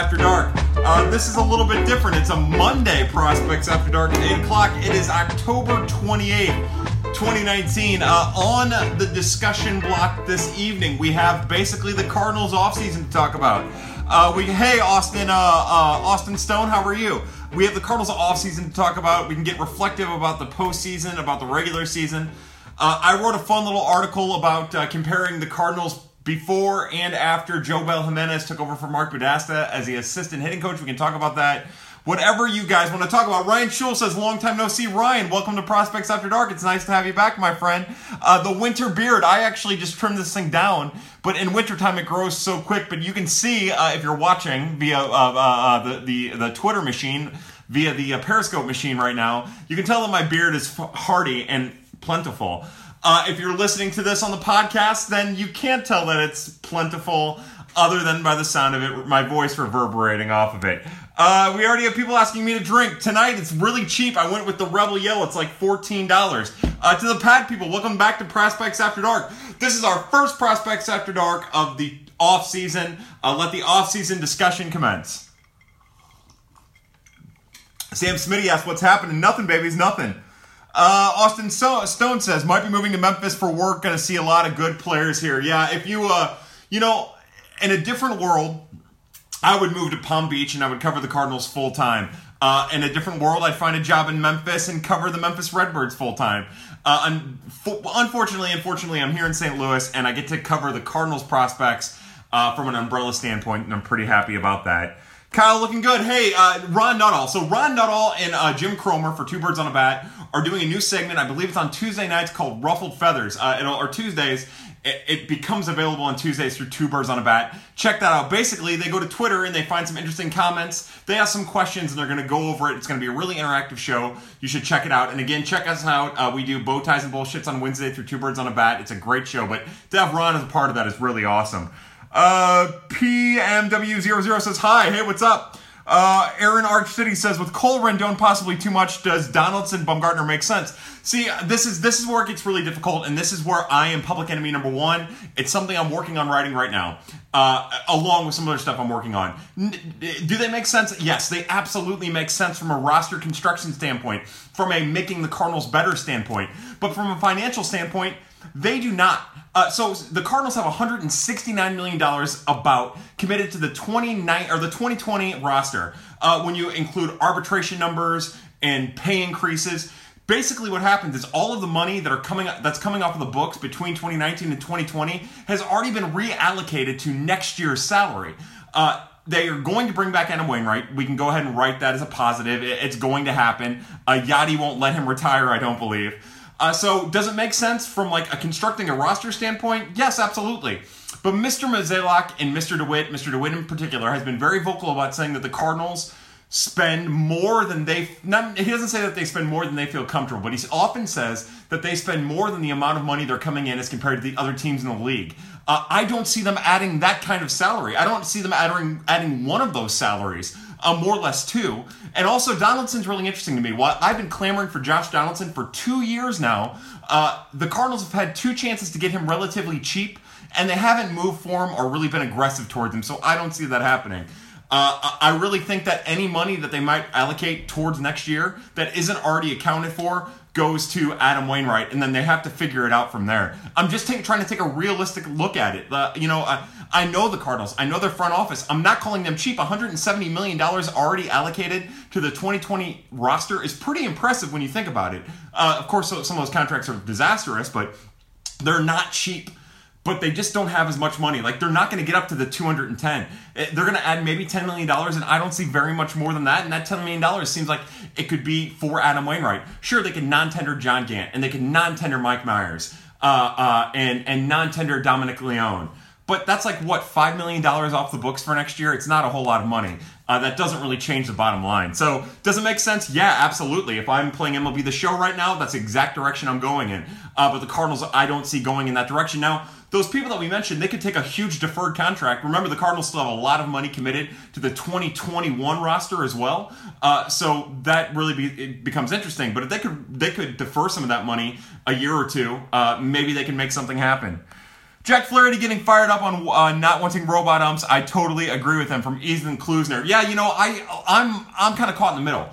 After Dark. Uh, this is a little bit different. It's a Monday Prospects After Dark at 8 o'clock. It is October 28th, 2019. Uh, on the discussion block this evening, we have basically the Cardinals offseason to talk about. Uh, we Hey, Austin, uh, uh, Austin Stone, how are you? We have the Cardinals offseason to talk about. We can get reflective about the postseason, about the regular season. Uh, I wrote a fun little article about uh, comparing the Cardinals before and after Jobel Jimenez took over for Mark Budaska as the assistant hitting coach. We can talk about that. Whatever you guys want to talk about. Ryan Schul says, long time no see. Ryan, welcome to Prospects After Dark. It's nice to have you back, my friend. Uh, the winter beard, I actually just trimmed this thing down, but in wintertime it grows so quick. But you can see uh, if you're watching via uh, uh, uh the, the, the Twitter machine, via the uh, Periscope machine right now, you can tell that my beard is hardy and plentiful. Uh, if you're listening to this on the podcast, then you can't tell that it's plentiful other than by the sound of it, my voice reverberating off of it. Uh, we already have people asking me to drink. Tonight, it's really cheap. I went with the Rebel Yell. It's like $14. Uh, to the pad people, welcome back to Prospects After Dark. This is our first Prospects After Dark of the off season. Uh, let the off season discussion commence. Sam Smitty asked, What's happening? Nothing, babies, nothing. Uh, Austin Stone says might be moving to Memphis for work. Going to see a lot of good players here. Yeah, if you, uh, you know, in a different world, I would move to Palm Beach and I would cover the Cardinals full time. Uh, in a different world, I'd find a job in Memphis and cover the Memphis Redbirds full time. Uh, un- unfortunately, unfortunately, I'm here in St. Louis and I get to cover the Cardinals prospects uh, from an umbrella standpoint, and I'm pretty happy about that. Kyle looking good. Hey, uh, Ron Nuttall. So Ron Nuttall and uh, Jim Cromer for Two Birds on a Bat are doing a new segment. I believe it's on Tuesday nights called Ruffled Feathers. Uh, or Tuesdays. It, it, becomes available on Tuesdays through Two Birds on a Bat. Check that out. Basically, they go to Twitter and they find some interesting comments. They ask some questions and they're going to go over it. It's going to be a really interactive show. You should check it out. And again, check us out. Uh, we do bow ties and bullshits on Wednesday through Two Birds on a Bat. It's a great show. But to have Ron as a part of that is really awesome. Uh, PMW00 says, Hi, hey, what's up? Uh, Aaron Arch City says, with Cole Rendon possibly too much, does Donaldson Bumgarner make sense? See, this is this is where it gets really difficult, and this is where I am public enemy number one. It's something I'm working on writing right now, uh, along with some other stuff I'm working on. Do they make sense? Yes, they absolutely make sense from a roster construction standpoint, from a making the Cardinals better standpoint, but from a financial standpoint, they do not. Uh, so the Cardinals have 169 million dollars about committed to the 29 or the 2020 roster. Uh, when you include arbitration numbers and pay increases, basically what happens is all of the money that are coming that's coming off of the books between 2019 and 2020 has already been reallocated to next year's salary. Uh, they are going to bring back Adam Wainwright. We can go ahead and write that as a positive. It's going to happen. Uh, Yadi won't let him retire, I don't believe. Uh, so does it make sense from like a constructing a roster standpoint? Yes, absolutely. But Mr. Mozeliak and Mr. DeWitt, Mr. DeWitt in particular, has been very vocal about saying that the Cardinals spend more than they not he doesn't say that they spend more than they feel comfortable but he often says that they spend more than the amount of money they're coming in as compared to the other teams in the league uh, i don't see them adding that kind of salary i don't see them adding adding one of those salaries uh, more or less two. And also, Donaldson's really interesting to me. While I've been clamoring for Josh Donaldson for two years now, uh, the Cardinals have had two chances to get him relatively cheap, and they haven't moved for him or really been aggressive towards him. So I don't see that happening. Uh, I really think that any money that they might allocate towards next year that isn't already accounted for goes to Adam Wainwright, and then they have to figure it out from there. I'm just take, trying to take a realistic look at it. Uh, you know, I, I know the Cardinals. I know their front office. I'm not calling them cheap. 170 million dollars already allocated to the 2020 roster is pretty impressive when you think about it. Uh, of course, some of those contracts are disastrous, but they're not cheap but they just don't have as much money. Like they're not going to get up to the 210. Eh, they're going to add maybe 10 million dollars, and I don't see very much more than that. And that 10 million dollars seems like it could be for Adam Wainwright. Sure, they can non-tender John Gant, and they can non-tender Mike Myers, uh, uh, and and non-tender Dominic Leone. But that's like what five million dollars off the books for next year. It's not a whole lot of money. Uh, that doesn't really change the bottom line. So does it make sense? Yeah, absolutely. If I'm playing MLB The Show right now, that's the exact direction I'm going in. Uh, but the Cardinals, I don't see going in that direction now those people that we mentioned, they could take a huge deferred contract. Remember, the Cardinals still have a lot of money committed to the 2021 roster as well. Uh, so that really be, becomes interesting. But if they could, they could defer some of that money a year or two. Uh, maybe they can make something happen. Jack Flaherty getting fired up on uh, not wanting robot umps. I totally agree with him. From Ethan Klusner. Yeah, you know, I I'm I'm kind of caught in the middle.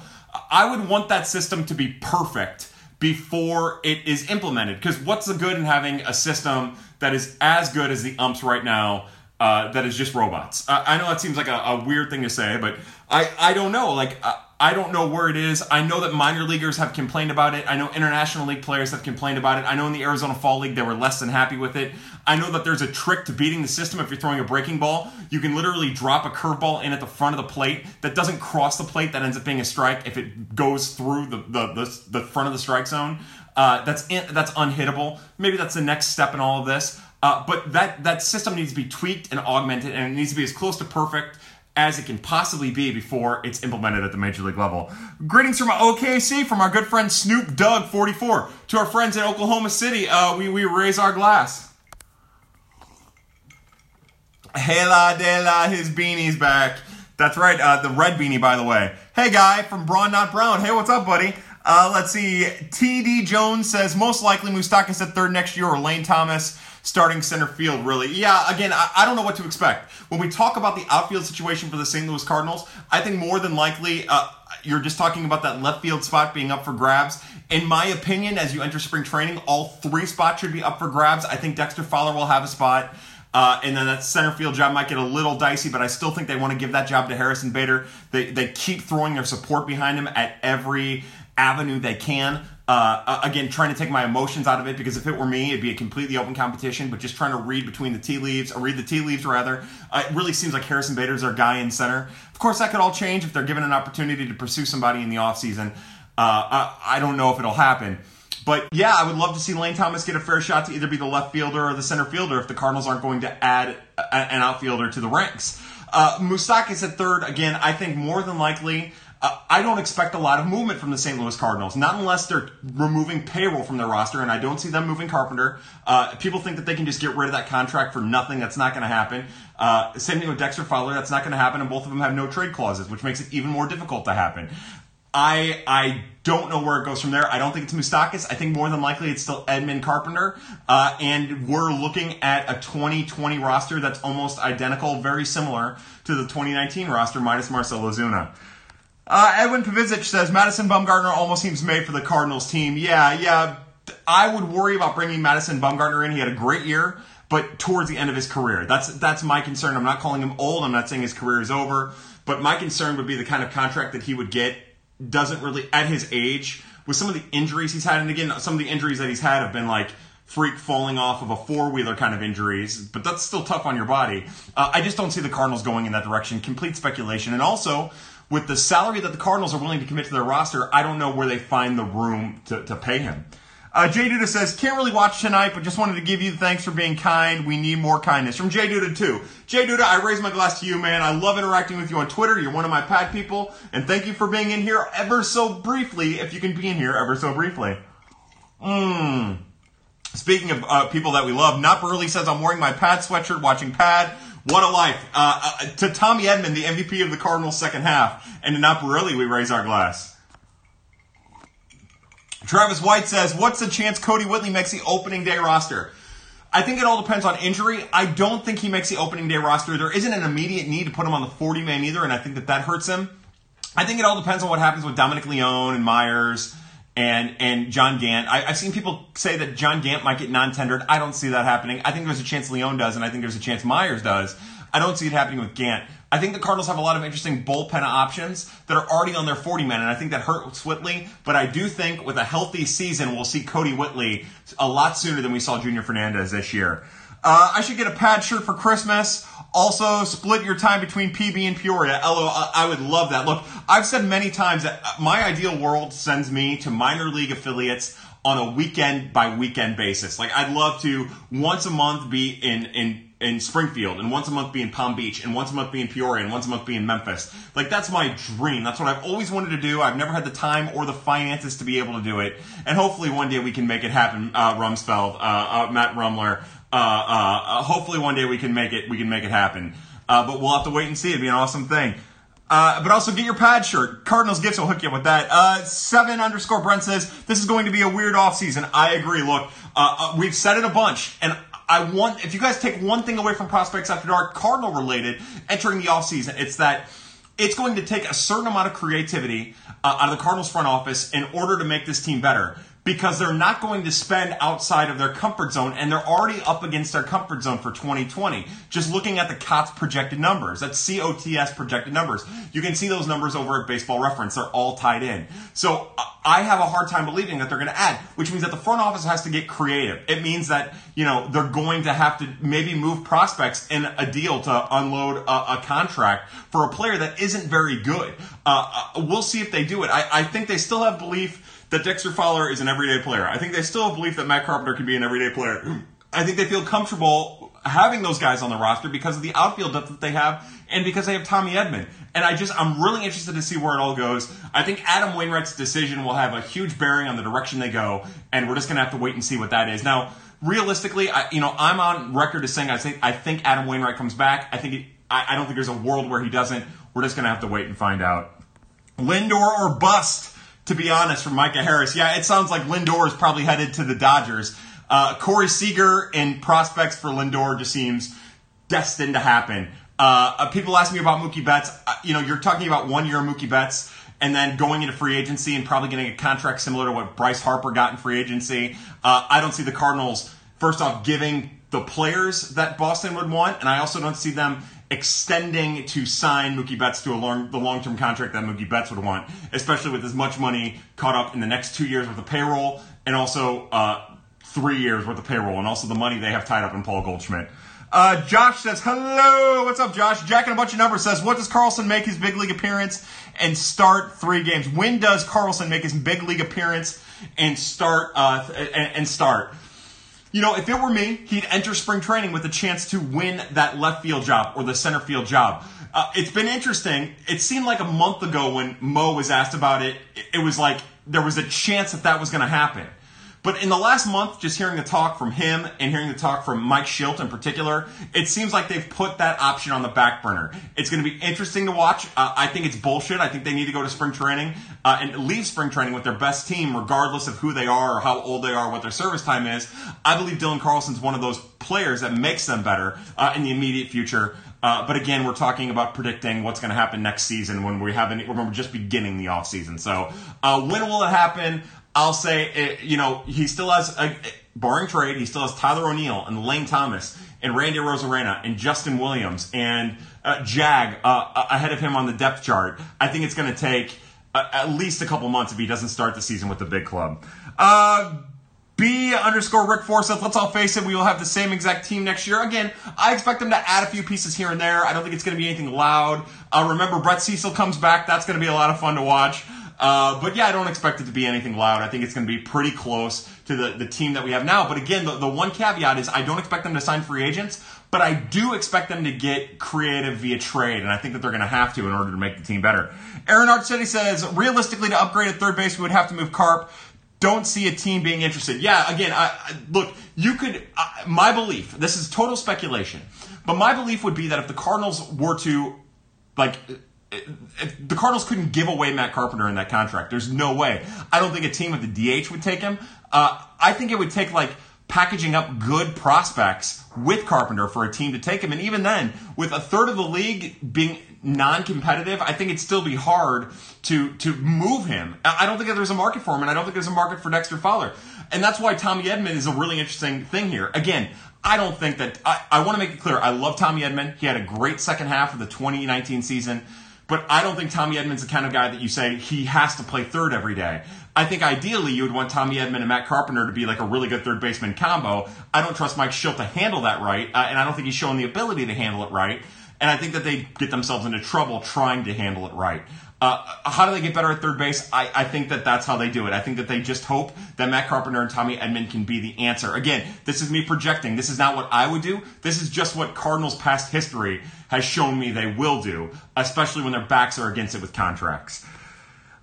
I would want that system to be perfect before it is implemented. Because what's the good in having a system that is as good as the umps right now? Uh, that is just robots. Uh, I know that seems like a, a, weird thing to say, but I, I don't know. Like, uh, I don't know where it is. I know that minor leaguers have complained about it. I know international league players have complained about it. I know in the Arizona Fall League they were less than happy with it. I know that there's a trick to beating the system if you're throwing a breaking ball. You can literally drop a curveball in at the front of the plate that doesn't cross the plate, that ends up being a strike if it goes through the, the, the, the front of the strike zone. Uh, that's in, that's unhittable. Maybe that's the next step in all of this. Uh, but that that system needs to be tweaked and augmented, and it needs to be as close to perfect as it can possibly be before it's implemented at the major league level. Greetings from OKC from our good friend Snoop Doug 44 to our friends in Oklahoma City. Uh, we we raise our glass. Hela de la, his beanie's back. That's right, uh, the red beanie, by the way. Hey, guy from Braun Not Brown. Hey, what's up, buddy? Uh, let's see. TD Jones says most likely Moustakas at third next year or Lane Thomas starting center field, really. Yeah, again, I, I, don't know what to expect. When we talk about the outfield situation for the St. Louis Cardinals, I think more than likely uh, you're just talking about that left field spot being up for grabs. In my opinion, as you enter spring training, all three spots should be up for grabs. I think Dexter Fowler will have a spot. Uh, and then that center field job might get a little dicey, but I still think they want to give that job to Harrison Bader. They, they keep throwing their support behind him at every avenue they can. Uh, again, trying to take my emotions out of it because if it were me, it'd be a completely open competition. But just trying to read between the tea leaves, or read the tea leaves rather, uh, it really seems like Harrison Bader's our guy in center. Of course, that could all change if they're given an opportunity to pursue somebody in the offseason. Uh, I, I don't know if it'll happen. But yeah, I would love to see Lane Thomas get a fair shot to either be the left fielder or the center fielder if the Cardinals aren't going to add a, an outfielder to the ranks. Uh, Moustakas at third, again, I think more than likely uh, I don't expect a lot of movement from the St. Louis Cardinals, not unless they're removing payroll from their roster, and I don't see them moving Carpenter. Uh, people think that they can just get rid of that contract for nothing. That's not going to happen. Uh, same thing with Dexter Fowler. That's not going to happen, and both of them have no trade clauses, which makes it even more difficult to happen. I I don't know where it goes from there. I don't think it's Moustakas. I think more than likely it's still Edman Carpenter. Uh, and we're looking at a 2020 roster that's almost identical, very similar to the 2019 roster minus Marcell Ozuna. Uh, Edwin Pavizic says Madison Bumgarner almost seems made for the Cardinals team. Yeah, yeah. I would worry about bringing Madison Bumgarner in. He had a great year, but towards the end of his career. That's that's my concern. I'm not calling him old. I'm not saying his career is over, but my concern would be the kind of contract that he would get doesn't really at his age with some of the injuries he's had, and again, some of the injuries that he's had have been like freak falling off of a four wheeler kind of injuries, but that's still tough on your body. Uh, I just don't see the Cardinals going in that direction. Complete speculation, and also with the salary that the Cardinals are willing to commit to their roster, I don't know where they find the room to, to pay him. Uh, Jay Duda says, can't really watch tonight, but just wanted to give you thanks for being kind. We need more kindness. From Jay Duda, too. Jay Duda, I raise my glass to you, man. I love interacting with you on Twitter. You're one of my pad people. And thank you for being in here ever so briefly, if you can be in here ever so briefly. Mmm. Speaking of uh, people that we love, Not Burley says, I'm wearing my pad sweatshirt watching pad. What a life. Uh, uh, to Tommy Edman, the MVP of the Cardinals second half, and to Naparelli, we raise our glass. Travis White says, What's the chance Kodi Whitley makes the opening day roster? I think it all depends on injury. I don't think he makes the opening day roster. There isn't an immediate need to put him on the 40 man either, and I think that that hurts him. I think it all depends on what happens with Dominic Leone and Myers and and John Gant. I, have seen people say that John Gant might get non-tendered. I don't see that happening. I think there's a chance Leone does, and I think there's a chance Myers does. I don't see it happening with Gant. I think the Cardinals have a lot of interesting bullpen options that are already on their 40 men, and I think that hurts Whitley. But I do think with a healthy season, we'll see Kodi Whitley a lot sooner than we saw Junior Fernandez this year. Uh, I should get a pad shirt for Christmas. Also, split your time between PB and Peoria. LO, I would love that. Look, I've said many times that my ideal world sends me to minor league affiliates on a weekend by weekend basis. Like, I'd love to once a month be in, in, in Springfield, and once a month be in Palm Beach, and once a month be in Peoria, and once a month be in Memphis. Like, that's my dream. That's what I've always wanted to do. I've never had the time or the finances to be able to do it. And hopefully one day we can make it happen, uh, Rumsfeld, uh, uh, Matt Rumler, uh, uh, uh, Uh, uh, uh, hopefully one day we can make it we can make it happen. but we'll have to wait and see. It'd be an awesome thing. but also get your pad shirt. Cardinals Gifts will hook you up with that. seven underscore Brent says this is going to be a weird off season. I agree. Look, we've said it a bunch, and I want, if you guys take one thing away from Prospects After Dark, Cardinal related, entering the offseason, it's that it's going to take a certain amount of creativity uh, out of the Cardinals front office in order to make this team better because they're not going to spend outside of their comfort zone and they're already up against their comfort zone for 2020. Just looking at the COTS projected numbers, that's COTS projected numbers. You can see those numbers over at Baseball Reference. They're all tied in. So I have a hard time believing that they're going to add, which means that the front office has to get creative. It means that, you know, they're going to have to maybe move prospects in a deal to unload a, a contract for a player that isn't very good. Uh, uh we'll see if they do it. I, I think they still have belief that Dexter Fowler is an everyday player. I think they still believe that Matt Carpenter can be an everyday player. I think they feel comfortable having those guys on the roster because of the outfield depth that they have and because they have Tommy Edman. And I just, I'm really interested to see where it all goes. I think Adam Wainwright's decision will have a huge bearing on the direction they go, and we're just going to have to wait and see what that is. Now, realistically, I, you know, I'm on record as saying I think, I think Adam Wainwright comes back. I think, he, I, I don't think there's a world where he doesn't. We're just going to have to wait and find out. Lindor or bust to be honest, from Micah Harris. Yeah, it sounds like Lindor is probably headed to the Dodgers. Uh, Corey Seager and prospects for Lindor just seems destined to happen. Uh, uh, people ask me about Mookie Betts. Uh, you know, you're talking about one year Mookie Betts and then going into free agency and probably getting a contract similar to what Bryce Harper got in free agency. Uh, I don't see the Cardinals, first off, giving the players that Boston would want, and I also don't see them extending to sign Mookie Betts to a long, the long term contract that Mookie Betts would want, especially with as much money caught up in the next two years worth of payroll and also uh, three years worth of payroll and also the money they have tied up in Paul Goldschmidt. Uh, Josh says, hello, what's up, Josh? Jack and a bunch of numbers says, what does Carlson make his big league appearance and start three games? When does Carlson make his big league appearance and start, uh, and, and start? You know, if it were me, he'd enter spring training with a chance to win that left field job or the center field job. Uh, it's been interesting. It seemed like a month ago when Mo was asked about it, it was like there was a chance that that was going to happen. But in the last month, just hearing the talk from him and hearing the talk from Mike Shildt in particular, it seems like they've put that option on the back burner. It's going to be interesting to watch. Uh, I think it's bullshit. I think they need to go to spring training uh, and leave spring training with their best team, regardless of who they are or how old they are, what their service time is. I believe Dylan Carlson's one of those players that makes them better uh, in the immediate future. Uh, but again, we're talking about predicting what's going to happen next season when we haven't, when we're just beginning the off season. So, uh, when will it happen? I'll say, it, you know, he still has, a, barring trade, he still has Tyler O'Neill and Lane Thomas and Randy Arozarena and Justin Williams and uh, Jag uh, ahead of him on the depth chart. I think it's going to take uh, at least a couple months if he doesn't start the season with the big club. Uh, B underscore Rick Forsyth. Let's all face it, we will have the same exact team next year. Again, I expect them to add a few pieces here and there. I don't think it's going to be anything loud. Uh, remember, Brett Cecil comes back. That's going to be a lot of fun to watch. Uh, but yeah, I don't expect it to be anything loud. I think it's going to be pretty close to the, the team that we have now. But again, the, the one caveat is I don't expect them to sign free agents, but I do expect them to get creative via trade, and I think that they're going to have to in order to make the team better. Aaron Archetti says, realistically, to upgrade at third base, we would have to move Carp. Don't see a team being interested. Yeah, again, I, I look, you could. my belief, this is total speculation, but my belief would be that if the Cardinals were to, like, the Cardinals couldn't give away Matt Carpenter in that contract. There's no way. I don't think a team with the DH would take him. Uh, I think it would take like packaging up good prospects with Carpenter for a team to take him. And even then, with a third of the league being non-competitive, I think it'd still be hard to to move him. I don't think that there's a market for him, and I don't think there's a market for Dexter Fowler. And that's why Tommy Edman is a really interesting thing here. Again, I don't think that I, I want to make it clear. I love Tommy Edman. He had a great second half of the 2019 season. But I don't think Tommy Edman's the kind of guy that you say he has to play third every day. I think ideally you would want Tommy Edman and Matt Carpenter to be like a really good third baseman combo. I don't trust Mike Shildt to handle that right, uh, and I don't think he's shown the ability to handle it right. And I think that they get themselves into trouble trying to handle it right. Uh, how do they get better at third base? I, I, think that that's how they do it. I think that they just hope that Matt Carpenter and Tommy Edman can be the answer. Again, this is me projecting. This is not what I would do. This is just what Cardinals' past history has shown me they will do, especially when their backs are against it with contracts.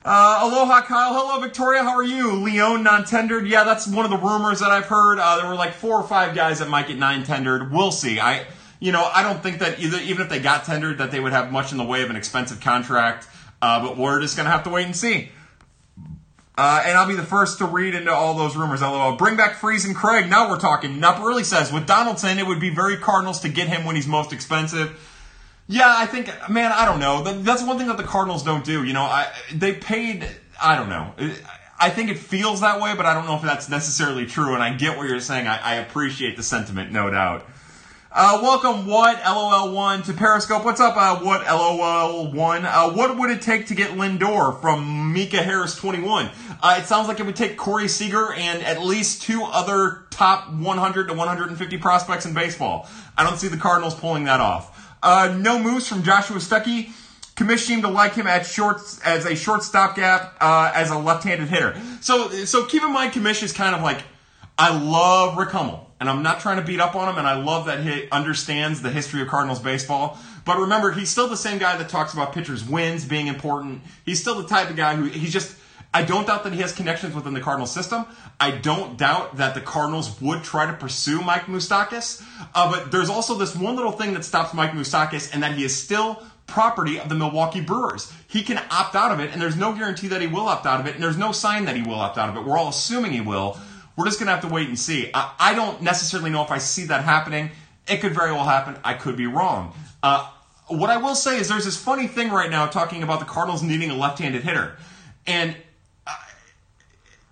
Uh, aloha, Kyle. Hello, Victoria. How are you? Leon non-tendered. Yeah, that's one of the rumors that I've heard. Uh, there were like four or five guys that might get non-tendered. We'll see. I, you know, I don't think that either, even if they got tendered, that they would have much in the way of an expensive contract. Uh, but we're just to have to wait and see. Uh, and I'll be the first to read into all those rumors. LOL. Bring back Freese and Craig. Now we're talking. really says with Donaldson, it would be very Cardinals to get him when he's most expensive. Yeah, I think, man, I don't know. That's one thing that the Cardinals don't do. You know, I, they paid. I don't know. I think it feels that way, but I don't know if that's necessarily true. And I get what you're saying. I, I appreciate the sentiment, no doubt. Uh, welcome, what LOL1 to Periscope. What's up, uh, what LOL1? Uh, what would it take to get Lindor from Mika Harris 21? Uh, it sounds like it would take Corey Seager and at least two other top 100 to 150 prospects in baseball. I don't see the Cardinals pulling that off. Uh, no moves from Joshua Stuckey. Commish seemed to like him at shorts as a short stopgap uh, as a left-handed hitter. So, so keep in mind, Commish is kind of like I love Rick Hummel, and I'm not trying to beat up on him, and I love that he understands the history of Cardinals baseball. But remember, he's still the same guy that talks about pitchers' wins being important. He's still the type of guy who he's just. I don't doubt that he has connections within the Cardinals system. I don't doubt that the Cardinals would try to pursue Mike Moustakas. Uh, but there's also this one little thing that stops Mike Moustakas, and that he is still property of the Milwaukee Brewers. He can opt out of it, and there's no guarantee that he will opt out of it, and there's no sign that he will opt out of it. We're all assuming he will. We're just going to have to wait and see. I, I, don't necessarily know if I see that happening. It could very well happen. I could be wrong. Uh, what I will say is there's this funny thing right now talking about the Cardinals needing a left handed hitter. And,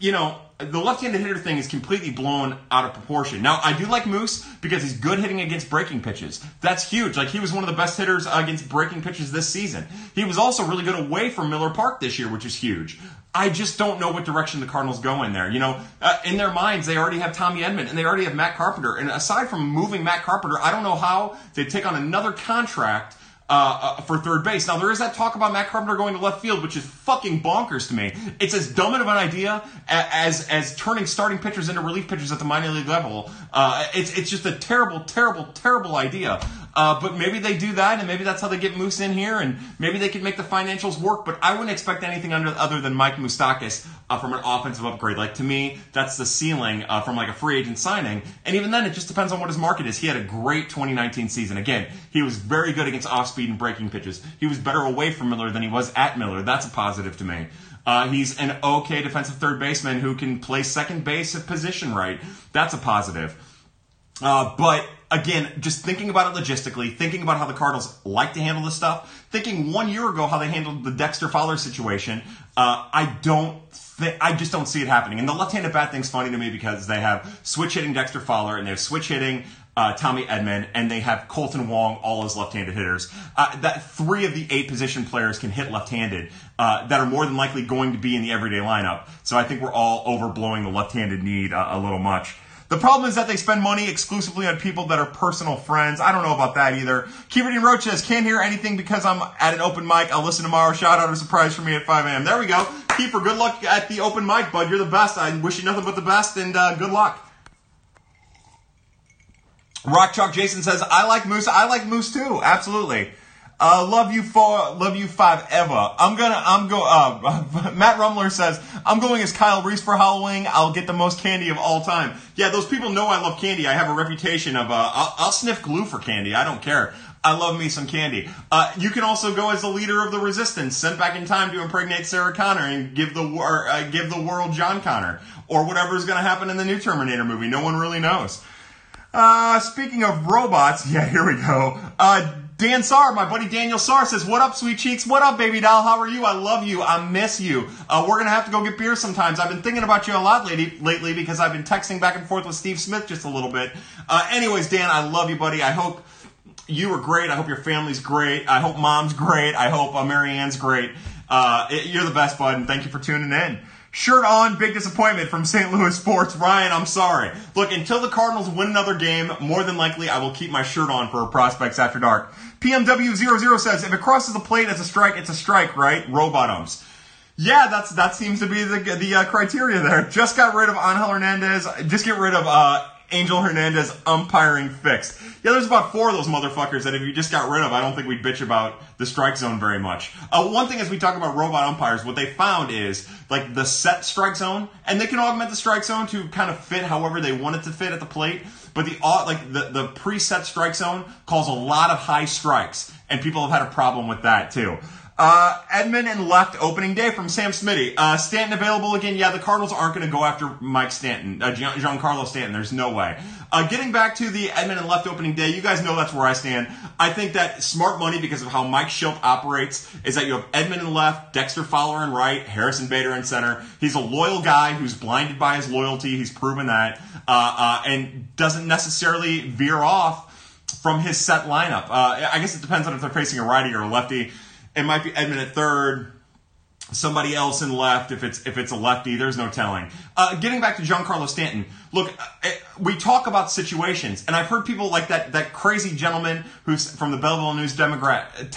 you know, the left-handed hitter thing is completely blown out of proportion. Now, I do like Moose because he's good hitting against breaking pitches. That's huge. Like he was one of the best hitters against breaking pitches this season. He was also really good away from Miller Park this year, which is huge. I just don't know what direction the Cardinals go in there. You know, uh, in their minds, they already have Tommy Edman and they already have Matt Carpenter. And aside from moving Matt Carpenter, I don't know how they take on another contract uh, uh, for third base. Now there is that talk about Matt Carpenter going to left field, which is fucking bonkers to me. It's as dumb of an idea as as turning starting pitchers into relief pitchers at the minor league level. Uh, it's it's just a terrible, terrible, terrible idea. Uh, but maybe they do that, and maybe that's how they get Moose in here, and maybe they can make the financials work. But I wouldn't expect anything under, other than Mike Moustakas uh, from an offensive upgrade. Like to me, that's the ceiling uh, from like a free agent signing. And even then, it just depends on what his market is. He had a great 2019 season. Again, he was very good against off speed and breaking pitches. He was better away from Miller than he was at Miller. That's a positive to me. Uh, he's an okay defensive third baseman who can play second base at position right. That's a positive. Uh, but again, just thinking about it logistically, thinking about how the Cardinals like to handle this stuff, thinking one year ago how they handled the Dexter Fowler situation, uh, I don't think, I just don't see it happening. And the left-handed bat thing's funny to me because they have switch hitting Dexter Fowler and they have switch hitting uh, Tommy Edman, and they have Kolten Wong, all as left-handed hitters. Uh, that three of the eight position players can hit left-handed uh, that are more than likely going to be in the everyday lineup. So I think we're all overblowing the left-handed need a little much. The problem is that they spend money exclusively on people that are personal friends. I don't know about that either. Keeper Roach says, can't hear anything because I'm at an open mic. I'll listen tomorrow. Shout out a surprise for me at 5 a.m. There we go. Keeper, good luck at the open mic, bud. You're the best. I wish you nothing but the best and uh, good luck. Rock Chalk Jason says, I like Moose. I like Moose too. Absolutely. Uh, love you for love you five ever. I'm gonna I'm go. Uh, Matt Rumler says I'm going as Kyle Reese for Halloween. I'll get the most candy of all time. Yeah, those people know I love candy. I have a reputation of uh, I'll, I'll sniff glue for candy. I don't care. I love me some candy. Uh, you can also go as the leader of the resistance, sent back in time to impregnate Sarah Connor and give the war, uh, give the world John Connor, or whatever is going to happen in the new Terminator movie. No one really knows. Uh, speaking of robots, yeah, here we go. Dan Sar, my buddy Daniel Sar says, What up, sweet cheeks? What up, baby doll? How are you? I love you. I miss you. Uh, we're going to have to go get beer sometimes. I've been thinking about you a lot lately, lately because I've been texting back and forth with Steve Smith just a little bit. Uh, anyways, Dan, I love you, buddy. I hope you are great. I hope your family's great. I hope mom's great. I hope uh, Marianne's great. Uh, you're the best, bud, and thank you for tuning in. Shirt on, big disappointment from St. Louis Sports. Ryan, I'm sorry. Look, until the Cardinals win another game, more than likely I will keep my shirt on for prospects after dark. PMW00 says, if it crosses the plate as a strike, it's a strike, right? Robotums. Yeah, that's that seems to be the the uh, criteria there. Just got rid of Angel Hernandez. Just get rid of uh, Angel Hernandez umpiring fixed. Yeah, there's about four of those motherfuckers that if you just got rid of, I don't think we'd bitch about the strike zone very much. Uh, one thing as we talk about robot umpires, what they found is like the set strike zone, and they can augment the strike zone to kind of fit however they want it to fit at the plate. But the like the, the preset strike zone calls a lot of high strikes, and people have had a problem with that too. Uh, and left opening day from Sam Smitty. Uh, Stanton available again. Yeah, the Cardinals aren't going to go after Mike Stanton, uh, Giancarlo Stanton. There's no way. Uh, getting back to the Edman and left opening day, you guys know that's where I stand. I think that smart money, because of how Mike Shildt operates, is that you have Edman in left, Dexter Fowler and right, Harrison Bader in center. He's a loyal guy who's blinded by his loyalty. He's proven that, uh, uh, and doesn't necessarily veer off from his set lineup. Uh, I guess it depends on if they're facing a righty or a lefty. It might be Edman at third, somebody else in left. If it's if it's a lefty, there's no telling. Uh, getting back to Giancarlo Stanton, look, uh, we talk about situations, and I've heard people like that that crazy gentleman who's from the Belleville News Democrat,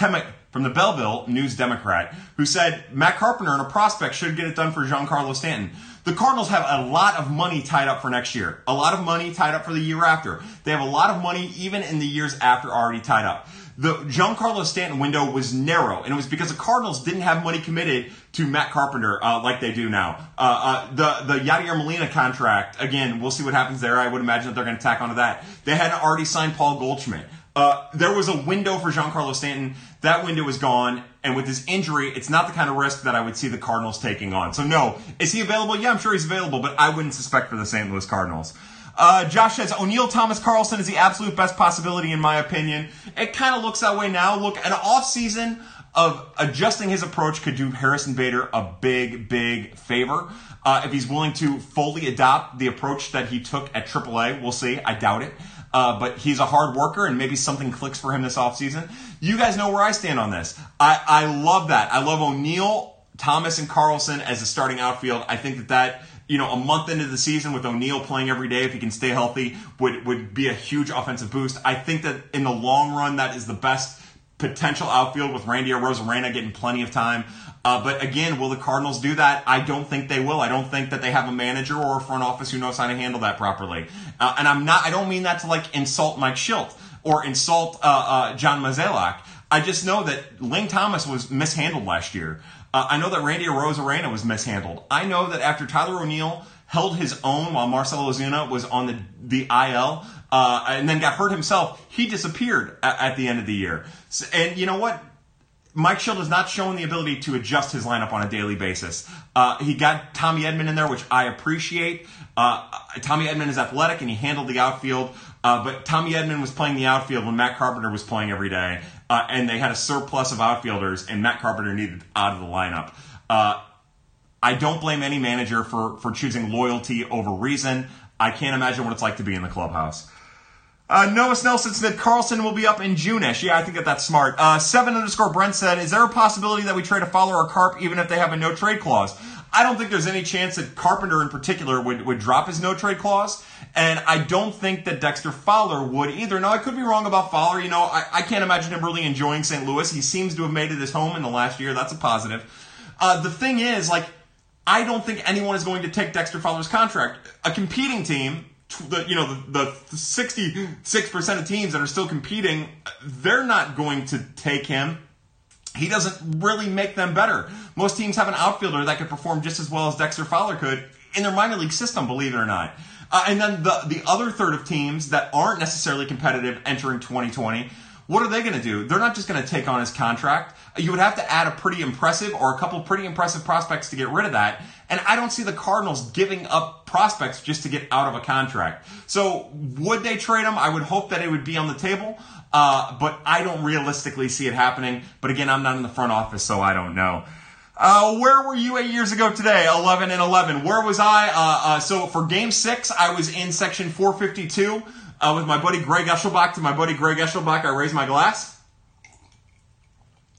from the Belleville News Democrat, who said Matt Carpenter and a prospect should get it done for Giancarlo Stanton. The Cardinals have a lot of money tied up for next year, a lot of money tied up for the year after. They have a lot of money even in the years after already tied up the Giancarlo Stanton window was narrow, and it was because the Cardinals didn't have money committed to Matt Carpenter uh, like they do now. Uh, uh, the the Yadier Molina contract, again, we'll see what happens there. I would imagine that they're going to tack onto that. They had already signed Paul Goldschmidt. Uh, there was a window for Giancarlo Stanton. That window is gone, and with his injury, it's not the kind of risk that I would see the Cardinals taking on. So, no, is he available? Yeah, I'm sure he's available, but I wouldn't suspect for the St. Louis Cardinals. Uh, Josh says O'Neill Thomas Carlson is the absolute best possibility in my opinion. It kind of looks that way now. Look, an off season of adjusting his approach could do Harrison Bader a big, big favor. Uh, if he's willing to fully adopt the approach that he took at AAA, we'll see. I doubt it. Uh, but he's a hard worker and maybe something clicks for him this offseason. You guys know where I stand on this. I, I love that. I love O'Neill, Thomas, and Carlson as a starting outfield. I think that that you know, a month into the season with O'Neill playing every day, if he can stay healthy, would, would be a huge offensive boost. I think that in the long run, that is the best potential outfield with Randy Arozarena getting plenty of time. Uh, but again, will the Cardinals do that? I don't think they will. I don't think that they have a manager or a front office who knows how to handle that properly. Uh, and I'm not. I don't mean that to like insult Mike Shildt or insult uh, uh John Mozeliak. I just know that Lane Thomas was mishandled last year. Uh, I know that Randy Arozarena was mishandled. I know that after Tyler O'Neill held his own while Marcell Ozuna was on the, the IL uh, and then got hurt himself, he disappeared at, at the end of the year. So, and you know what? Mike Shildt has not shown the ability to adjust his lineup on a daily basis. Uh, he got Tommy Edman in there, which I appreciate. Uh, Tommy Edman is athletic and he handled the outfield, uh, but Tommy Edman was playing the outfield when Matt Carpenter was playing every day uh, and they had a surplus of outfielders, and Matt Carpenter needed out of the lineup. Uh, I don't blame any manager for for choosing loyalty over reason. I can't imagine what it's like to be in the clubhouse. Uh, Noah Snelson said Carlson will be up in June-ish. Yeah, I think that that's smart. Uh, seven underscore Brent said, "Is there a possibility that we trade a Fowler or Carp even if they have a no trade clause?" I don't think there's any chance that Carpenter in particular would, would drop his no trade clause. And I don't think that Dexter Fowler would either. Now, I could be wrong about Fowler. You know, I, I can't imagine him really enjoying St. Louis. He seems to have made it his home in the last year. That's a positive. Uh, the thing is, like, I don't think anyone is going to take Dexter Fowler's contract. A competing team, the you know the, the 66% of teams that are still competing, they're not going to take him he doesn't really make them better. Most teams have an outfielder that could perform just as well as Dexter Fowler could in their minor league system, believe it or not. Uh, and then the the other third of teams that aren't necessarily competitive entering 2020, what are they going to do? They're not just going to take on his contract. You would have to add a pretty impressive or a couple pretty impressive prospects to get rid of that. And I don't see the Cardinals giving up prospects just to get out of a contract. So would they trade him? I would hope that it would be on the table. Uh, but I don't realistically see it happening. But again, I'm not in the front office, so I don't know. Uh, where were you eight years ago today? 11 and 11. Where was I? Uh, uh, so for game six, I was in section 452 uh, with my buddy Greg Eschelbach. To my buddy Greg Eschelbach, I raised my glass.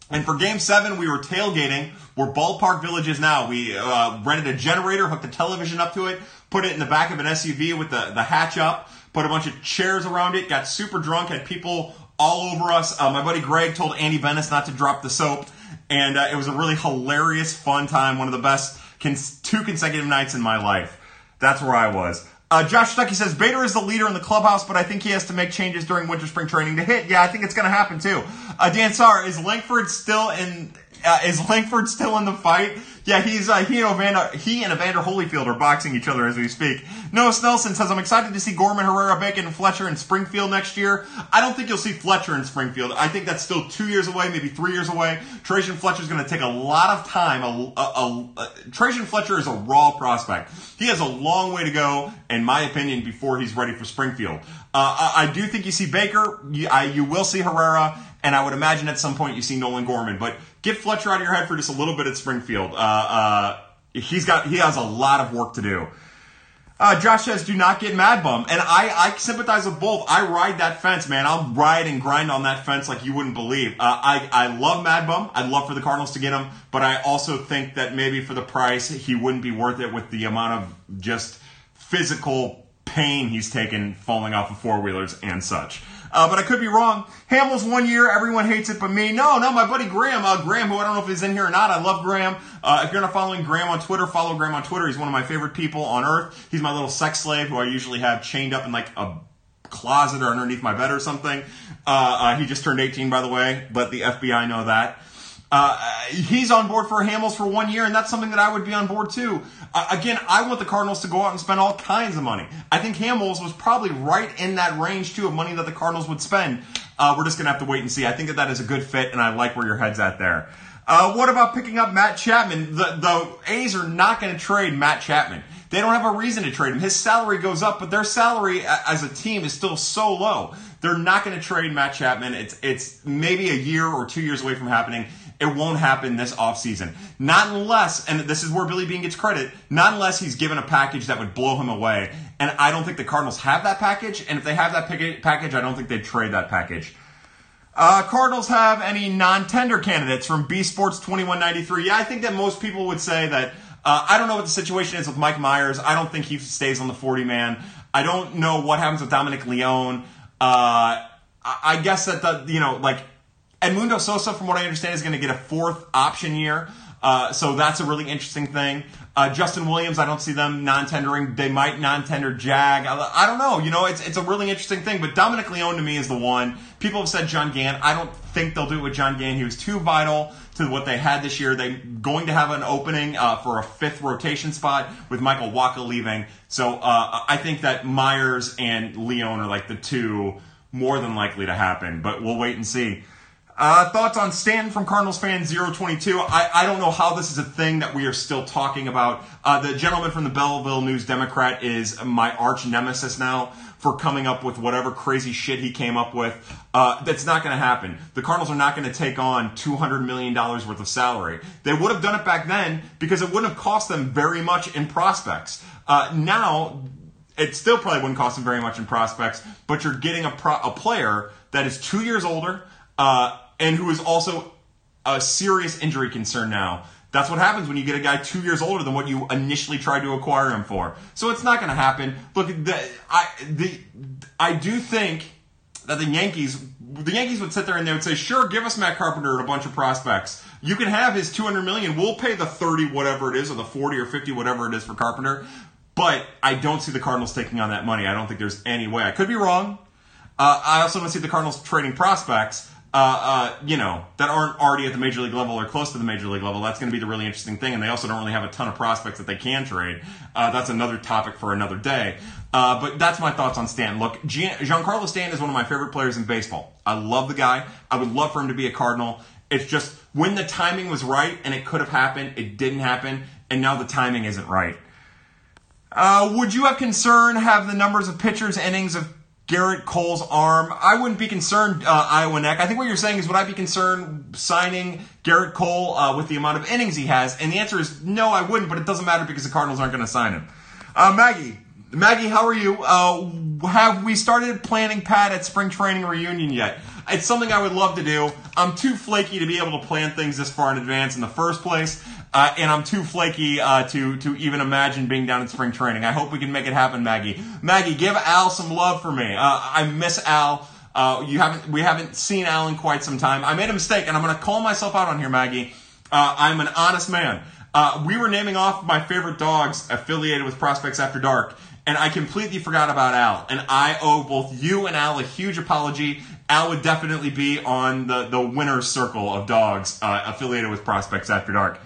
And for game seven, we were tailgating We're Ballpark villages now. We uh, rented a generator, hooked a television up to it, put it in the back of an SUV with the, the hatch up, put a bunch of chairs around it, got super drunk, had people all over us. Uh, my buddy Greg told Andy Venice not to drop the soap, and uh, it was a really hilarious, fun time. One of the best cons- two consecutive nights in my life. That's where I was. Uh, Josh Stuckey says Bader is the leader in the clubhouse, but I think he has to make changes during winter spring training to hit. Yeah, I think it's going to happen too. Uh, Dan Sar, is Langford still in Uh, is Langford still in the fight? Yeah, he's uh, he and Evander he and Evander Holyfield are boxing each other as we speak. Noah Snelson says I'm excited to see Gorman, Herrera, Bacon, and Fletcher in Springfield next year. I don't think you'll see Fletcher in Springfield. I think that's still two years away, maybe three years away. Trejyn Fletcher's going to take a lot of time. A, a, a, Trejyn Fletcher is a raw prospect. He has a long way to go, in my opinion, before he's ready for Springfield. Uh, I, I, do think you see Baker. You, I, you will see Herrera, and I would imagine at some point you see Nolan Gorman, but get Fletcher out of your head for just a little bit at Springfield. Uh, uh, he's got he has a lot of work to do. Uh, Josh says, "Do not get mad bum," and I, I sympathize with both. I ride that fence, man. I'll ride and grind on that fence like you wouldn't believe. Uh, I, I love Mad Bum. I'd love for the Cardinals to get him, but I also think that maybe for the price, he wouldn't be worth it with the amount of just physical pain he's taken falling off of four wheelers and such. Uh, but I could be wrong. Hamels one year, everyone hates it but me. No, no, my buddy Graham, uh, Graham, who I don't know if he's in here or not. I love Graham. Uh, if you're not following Graham on Twitter, follow Graham on Twitter. He's one of my favorite people on earth. He's my little sex slave who I usually have chained up in like a closet or underneath my bed or something. Uh, uh, he just turned 18, by the way. Let the FBI know that. Uh, he's on board for Hamels for one year, and that's something that I would be on board too. Uh, again, I want the Cardinals to go out and spend all kinds of money. I think Hamels was probably right in that range too of money that the Cardinals would spend. Uh, we're just gonna have to wait and see. I think that that is a good fit, and I like where your head's at there. Uh, what about picking up Matt Chapman? The the A's are not going to trade Matt Chapman. They don't have a reason to trade him. His salary goes up, but their salary as a team is still so low. They're not going to trade Matt Chapman. It's it's maybe a year or two years away from happening. It won't happen this offseason. Not unless, and this is where Billy Beane gets credit, not unless he's given a package that would blow him away. And I don't think the Cardinals have that package. And if they have that package, I don't think they'd trade that package. Uh, Cardinals have any non-tender candidates from B Sports 2193? Yeah, I think that most people would say that. Uh, I don't know what the situation is with Mike Myers. I don't think he stays on the 40 man. I don't know what happens with Dominic Leone. Uh, I guess that the you know like Edmundo Sosa, from what I understand, is going to get a fourth option year. Uh, so that's a really interesting thing. Uh, Justin Williams, I don't see them non-tendering. They might non-tender Jag. I, I, don't know. You know, it's it's a really interesting thing. But Dominic Leone to me is the one. People have said John Gant. I don't think they'll do it with John Gant. He was too vital to what they had this year. They're going to have an opening uh, for a fifth rotation spot with Michael Wacha leaving. So uh, I think that Myers and Leone are like the two more than likely to happen. But we'll wait and see. Uh, thoughts on Stanton from Cardinals fan 022. I, I don't know how this is a thing that we are still talking about. Uh, the gentleman from the Belleville News Democrat is my arch nemesis now for coming up with whatever crazy shit he came up with. Uh, that's not going to happen. The Cardinals are not going to take on $200 million worth of salary. They would have done it back then because it wouldn't have cost them very much in prospects. Uh, now, it still probably wouldn't cost them very much in prospects, but you're getting a, pro- a player that is two years older. Uh, and who is also a serious injury concern now. That's what happens when you get a guy two years older than what you initially tried to acquire him for. So it's not going to happen. Look, the, I the I do think that the Yankees the Yankees would sit there and they would say, "Sure, give us Matt Carpenter and a bunch of prospects. You can have his 200 million. We'll pay the 30 whatever it is or the 40 or 50 whatever it is for Carpenter." But I don't see the Cardinals taking on that money. I don't think there's any way. I could be wrong. Uh, I also don't see the Cardinals trading prospects uh, uh, you know, that aren't already at the major league level or close to the major league level. That's going to be the really interesting thing. And they also don't really have a ton of prospects that they can trade. Uh, that's another topic for another day. Uh, but that's my thoughts on Stan. Look, Giancarlo Stan is one of my favorite players in baseball. I love the guy. I would love for him to be a Cardinal. It's just when the timing was right and it could have happened, it didn't happen, and now the timing isn't right. Uh, would you have concern have the numbers of pitchers innings of Gerrit Cole's arm. I wouldn't be concerned, uh, Iowa Neck. I think what you're saying is, would I be concerned signing Gerrit Cole uh, with the amount of innings he has? And the answer is no, I wouldn't, but it doesn't matter because the Cardinals aren't going to sign him. Uh, Maggie, Maggie, how are you? Uh, have we started planning Pat at spring training reunion yet? It's something I would love to do. I'm too flaky to be able to plan things this far in advance in the first place. Uh, and I'm too flaky uh, to to even imagine being down in spring training. I hope we can make it happen, Maggie. Maggie, give Al some love for me. Uh, I miss Al. Uh, you haven't we haven't seen Al in quite some time. I made a mistake, and I'm going to call myself out on here, Maggie. Uh, I'm an honest man. Uh, we were naming off my favorite dogs affiliated with Prospects After Dark, and I completely forgot about Al. And I owe both you and Al a huge apology Al would definitely be on the, the winner's circle of dogs affiliated with Prospects After Dark.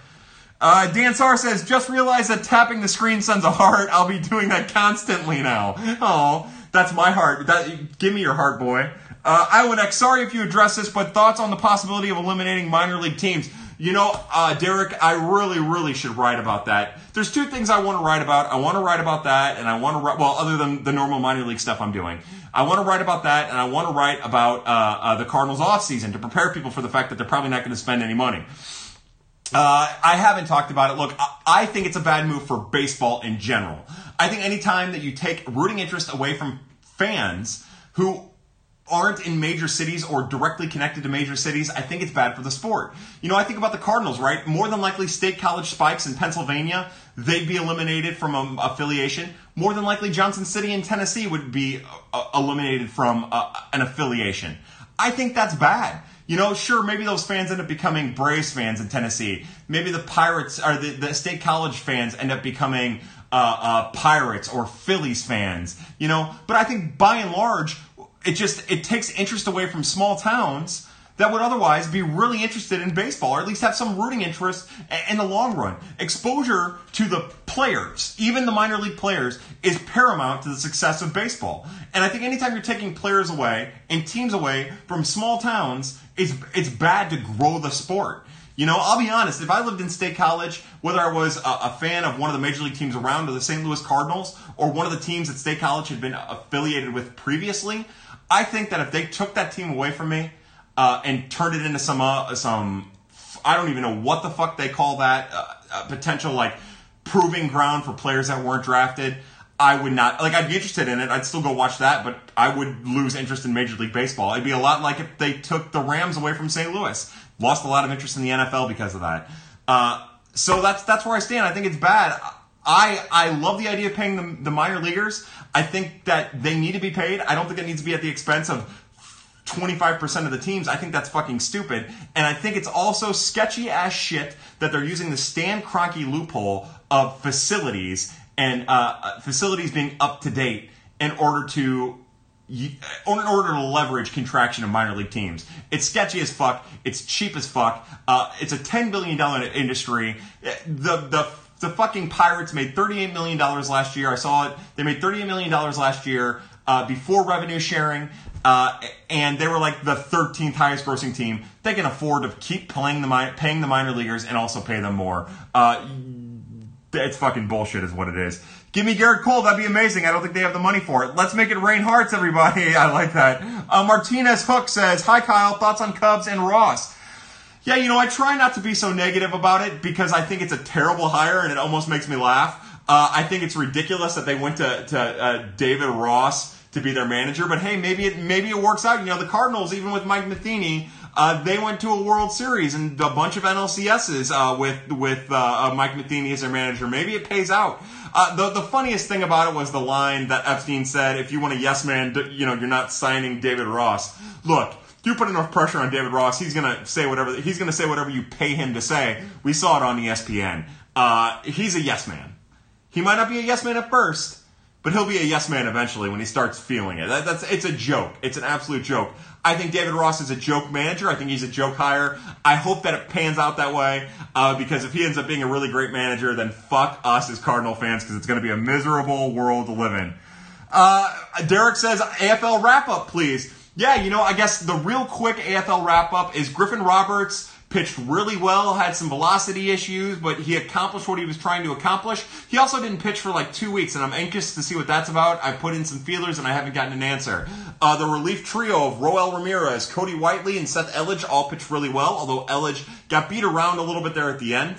Uh, Dan Sar says, just realized that tapping the screen sends a heart. I'll be doing that constantly now. Oh, that's my heart. That, give me your heart, boy. Uh, Iwonex, sorry if you address this, but thoughts on the possibility of eliminating minor league teams? You know, uh, Derek, I really, really should write about that. There's two things I want to write about. I want to write about that, and I want to write, well, other than the normal minor league stuff I'm doing. I want to write about that, and I want to write about uh, uh, the Cardinals offseason to prepare people for the fact that they're probably not going to spend any money. Uh, I haven't talked about it. Look, I think it's a bad move for baseball in general. I think anytime that you take rooting interest away from fans who aren't in major cities or directly connected to major cities, I think it's bad for the sport. You know, I think about the Cardinals, right? More than likely, state college spikes in Pennsylvania, they'd be eliminated from um, affiliation. More than likely, Johnson City in Tennessee would be uh, eliminated from uh, an affiliation. I think that's bad. You know, sure, maybe those fans end up becoming Braves fans in Tennessee. Maybe the Pirates or the, the state college fans end up becoming uh, uh, Pirates or Phillies fans. You know, but I think by and large, it just it takes interest away from small towns that would otherwise be really interested in baseball or at least have some rooting interest in the long run. Exposure to the players, even the minor league players, is paramount to the success of baseball. And I think anytime you're taking players away and teams away from small towns, it's, it's bad to grow the sport. You know, I'll be honest, if I lived in state college, whether I was a, a, fan of one of the major league teams around or the St. Louis Cardinals or one of the teams that state college had been affiliated with previously, I think that if they took that team away from me uh, and turned it into some uh, some I don't even know what the fuck they call that uh, potential like proving ground for players that weren't drafted. I would not like. I'd be interested in it. I'd still go watch that, but I would lose interest in Major League Baseball. It'd be a lot like if they took the Rams away from St. Louis. Lost a lot of interest in the NFL because of that. Uh, so that's that's where I stand. I think it's bad. I I love the idea of paying the, the minor leaguers. I think that they need to be paid. I don't think it needs to be at the expense of 25% of the teams. I think that's fucking stupid. And I think it's also sketchy ass shit that they're using the Stan Kroenke loophole of facilities and uh, facilities being up to date in order to in order to leverage contraction of minor league teams. It's sketchy as fuck. It's cheap as fuck. Uh, it's a $10 billion industry. The, the the fucking Pirates made $38 million last year. I saw it. They made $38 million last year uh, before revenue sharing. Uh, and they were like the 13th highest grossing team. They can afford to keep playing the paying the minor leaguers and also pay them more. It's fucking bullshit, is what it is. Give me Gerrit Cole, that'd be amazing. I don't think they have the money for it. Let's make it rain hearts, everybody. I like that. Uh, Martinez Hook says, "Hi Kyle, thoughts on Cubs and Ross." Yeah, you know, I try not to be so negative about it because I think it's a terrible hire and it almost makes me laugh. Uh, I think it's ridiculous that they went to, to uh, David Ross to be their manager, but hey, maybe it maybe it works out. You know, the Cardinals, even with Mike Matheny, uh, they went to a World Series and a bunch of NLCSs uh, with with uh, uh, Mike Matheny as their manager. Maybe it pays out. the the funniest thing about it was the line that Epstein said: "If you want a yes man, you know, you're not signing David Ross." Look, you put enough pressure on David Ross, he's gonna say whatever he's gonna say whatever you pay him to say. We saw it on ESPN. Uh, he's a yes man. He might not be a yes man at first, but he'll be a yes man eventually when he starts feeling it. That, that's it's a joke. It's an absolute joke. I think David Ross is a joke manager. I think he's a joke hire. I hope that it pans out that way uh, because if he ends up being a really great manager, then fuck us as Cardinal fans because it's going to be a miserable world to live in. Uh, Derek says AFL wrap up, please. Yeah, you know, I guess the real quick AFL wrap up is Griffin Roberts pitched really well, had some velocity issues, but he accomplished what he was trying to accomplish. He also didn't pitch for like two weeks, and I'm anxious to see what that's about. I put in some feelers and I haven't gotten an answer. Uh, the relief trio of Roel Ramirez, Kodi Whitley, and Seth Elledge all pitched really well, although Elledge got beat around a little bit there at the end.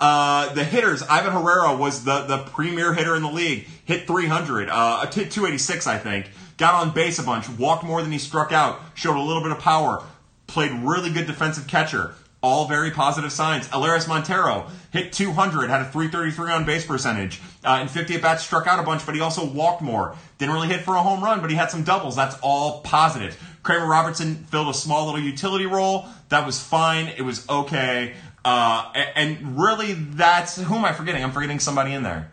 Uh, the hitters, Ivan Herrera was the, the premier hitter in the league, hit 300, uh, 286, I think got on base a bunch, walked more than he struck out, showed a little bit of power, played really good defensive catcher. All very positive signs. Elehuris Montero hit 200, had a 333 on base percentage. Uh, in 50 at bats, struck out a bunch, but he also walked more. Didn't really hit for a home run, but he had some doubles. That's all positive. Kramer Robertson filled a small little utility role. That was fine. It was okay. Uh, and really, that's who am I forgetting? I'm forgetting somebody in there.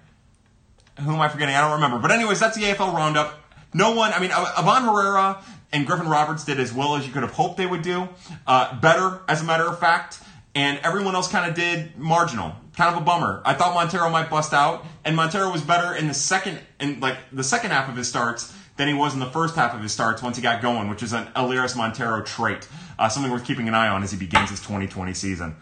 Who am I forgetting? I don't remember. But anyways, that's the AFL roundup. No one, I mean, Ivan Herrera and Griffin Roberts did as well as you could have hoped they would do. Uh, better, as a matter of fact. And everyone else kind of did marginal. Kind of a bummer. I thought Montero might bust out, and Montero was better in the second, in like the second half of his starts than he was in the first half of his starts once he got going, which is an Elehuris Montero trait. Uh, something worth keeping an eye on as he begins his 2020 season.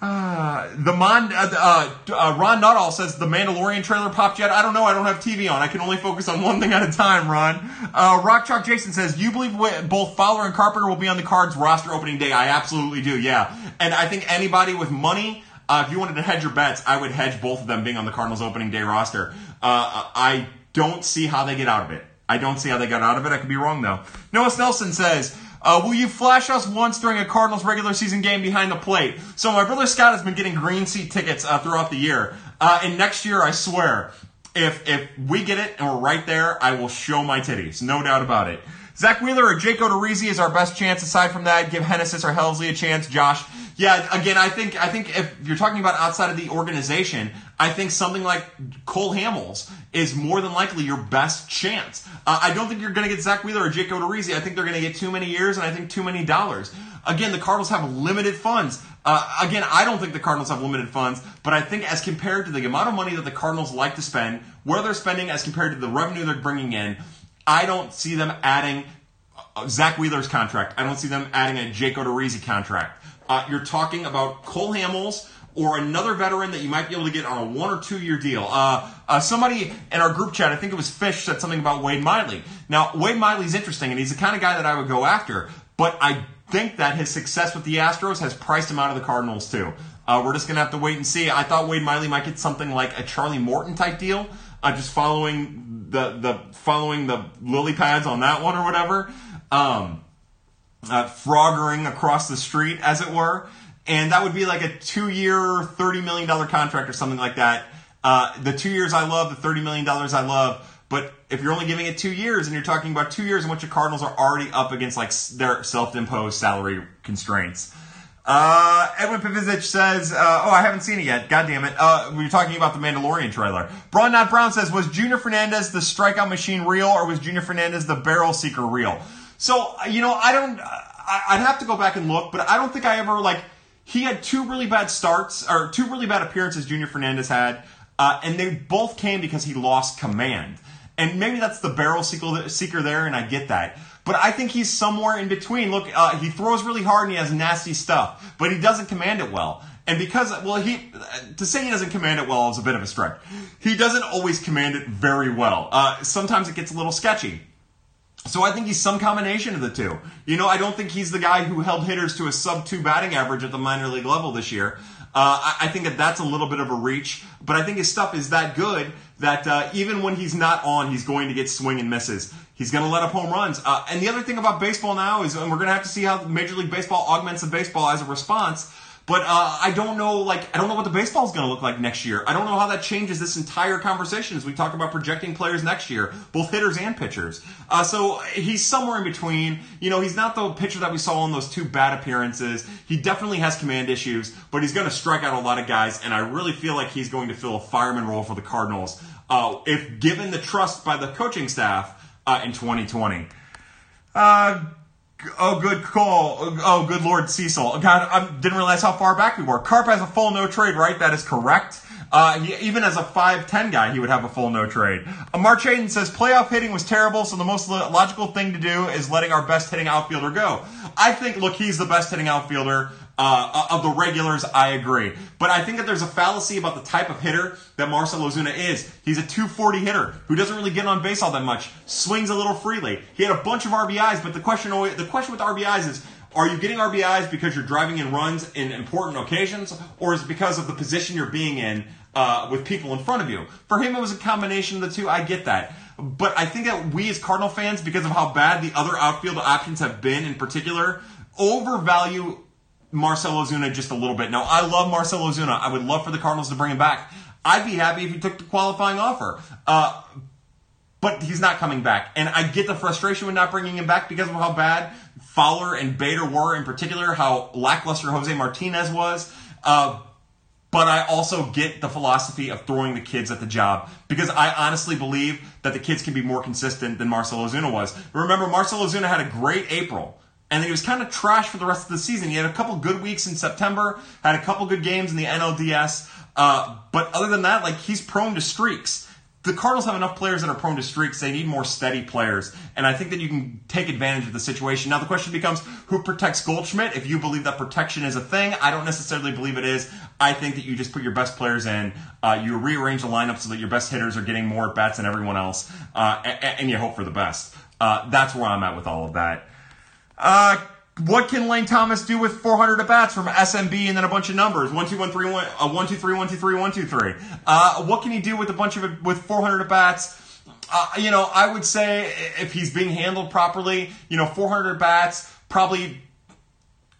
Uh, the Mon, uh, uh, uh, Ron Nuttall says the Mandalorian trailer popped yet. I don't know. I don't have TV on. I can only focus on one thing at a time. Ron. Uh, Rock Chalk Jason says you believe both Fowler and Carpenter will be on the Cards roster opening day. I absolutely do. Yeah, and I think anybody with money. Uh, if you wanted to hedge your bets, I would hedge both of them being on the Cardinals opening day roster. Uh, I don't see how they get out of it. I don't see how they got out of it. I could be wrong though. Noah Nelson says uh, will you flash us once during a Cardinals regular season game behind the plate? So my brother Scott has been getting green seat tickets uh, throughout the year, uh, and next year I swear, if if we get it and we're right there, I will show my titties, no doubt about it. Zack Wheeler or Jake Odorizzi is our best chance. Aside from that, give Hentges or Helsley a chance. Josh, yeah, again, I think I think if you're talking about outside of the organization, I think something like Cole Hamels is more than likely your best chance. Uh, I don't think you're going to get Zack Wheeler or Jake Odorizzi. I think they're going to get too many years and I think too many dollars. Again, the Cardinals have limited funds. Uh, again, I don't think the Cardinals have limited funds, but I think as compared to the amount of money that the Cardinals like to spend, where they're spending as compared to the revenue they're bringing in, I don't see them adding Zack Wheeler's contract. I don't see them adding a Jake Odorizzi contract. Uh, you're talking about Cole Hamels or another veteran that you might be able to get on a one or two year deal. Uh, uh, somebody in our group chat, I think it was Fish, said something about Wade Miley. Now, Wade Miley's interesting, and he's the kind of guy that I would go after, but I think that his success with the Astros has priced him out of the Cardinals too. Uh, we're just going to have to wait and see. I thought Wade Miley might get something like a Charlie Morton type deal, uh, just following the, the following the lily pads on that one or whatever. Um, uh, froggering across the street, as it were. And that would be like a two year, $30 million contract or something like that. Uh, the two years I love, the $30 million I love. But if you're only giving it two years and you're talking about two years in which the Cardinals are already up against like their self imposed salary constraints. Uh, Edwin Pivicic says, uh, oh, I haven't seen it yet. God damn it. Uh, we were talking about the Mandalorian trailer. Braun Not Brown says, was Junior Fernandez the strikeout machine real or was Junior Fernandez the barrel seeker real? So, you know, I don't, I'd have to go back and look, but I don't think I ever, like, he had two really bad starts, or two really bad appearances Junior Fernandez had, uh, and they both came because he lost command. And maybe that's the barrel seeker there, and I get that. But I think he's somewhere in between. Look, uh, he throws really hard and he has nasty stuff, but he doesn't command it well. And because, well, he, to say he doesn't command it well is a bit of a stretch. He doesn't always command it very well. Uh, sometimes it gets a little sketchy. So I think he's some combination of the two. You know, I don't think he's the guy who held hitters to a sub two batting average at the minor league level this year. Uh, I, I, think that that's a little bit of a reach, but I think his stuff is that good that uh, even when he's not on, he's going to get swing and misses. He's going to let up home runs. Uh, and the other thing about baseball now is, and we're going to have to see how Major League Baseball augments the baseball as a response. But uh, I don't know, like, I don't know what the baseball is going to look like next year. I don't know how that changes this entire conversation as we talk about projecting players next year, both hitters and pitchers. Uh, so he's somewhere in between. You know, he's not the pitcher that we saw in those two bad appearances. He definitely has command issues, but he's going to strike out a lot of guys, and I really feel like he's going to fill a fireman role for the Cardinals uh, if given the trust by the coaching staff uh, in 2020. Oh, good call. Oh, good Lord Cecil. God, I didn't realize how far back we were. Carp has a full no trade, right? That is correct. Uh, he, even as a 5'10 guy, he would have a full no trade. Uh, March Hayden says playoff hitting was terrible, so the most logical thing to do is letting our best hitting outfielder go. I think, look, he's the best hitting outfielder uh, of the regulars, I agree. But I think that there's a fallacy about the type of hitter that Marcell Ozuna is. He's a 240 hitter who doesn't really get on base all that much, swings a little freely. He had a bunch of RBIs, but the question the question with RBIs is are you getting RBIs because you're driving in runs in important occasions, or is it because of the position you're being in uh, with people in front of you? For him, it was a combination of the two. I get that. But I think that we as Cardinal fans, because of how bad the other outfield options have been in particular, overvalue Marcell Ozuna just a little bit. Now, I love Marcelo Ozuna. I would love for the Cardinals to bring him back. I'd be happy if he took the qualifying offer. Uh, but he's not coming back. And I get the frustration with not bringing him back because of how bad Fowler and Bader were, in particular, how lackluster Jose Martinez was. Uh, but I also get the philosophy of throwing the kids at the job because I honestly believe that the kids can be more consistent than Marcelo Ozuna was. Remember, Marcelo Ozuna had a great April. And then he was kind of trash for the rest of the season. He had a couple good weeks in September, had a couple good games in the NLDS, uh, but other than that, like he's prone to streaks the Cardinals have enough players that are prone to streaks. They need more steady players. And I think that you can take advantage of the situation. Now, the question becomes who protects Goldschmidt? If you believe that protection is a thing, I don't necessarily believe it is. I think that you just put your best players in, uh, you rearrange the lineup so that your best hitters are getting more at bats than everyone else, uh, and, and, you hope for the best. Uh, that's where I'm at with all of that. Uh, what can Lane Thomas do with 400 at bats from SMB and then a bunch of numbers? One two one three one uh, one two three one two three one two three. Uh, what can he do with a bunch of with 400 at bats? Uh, you know, I would say if he's being handled properly, you know, 400 bats, probably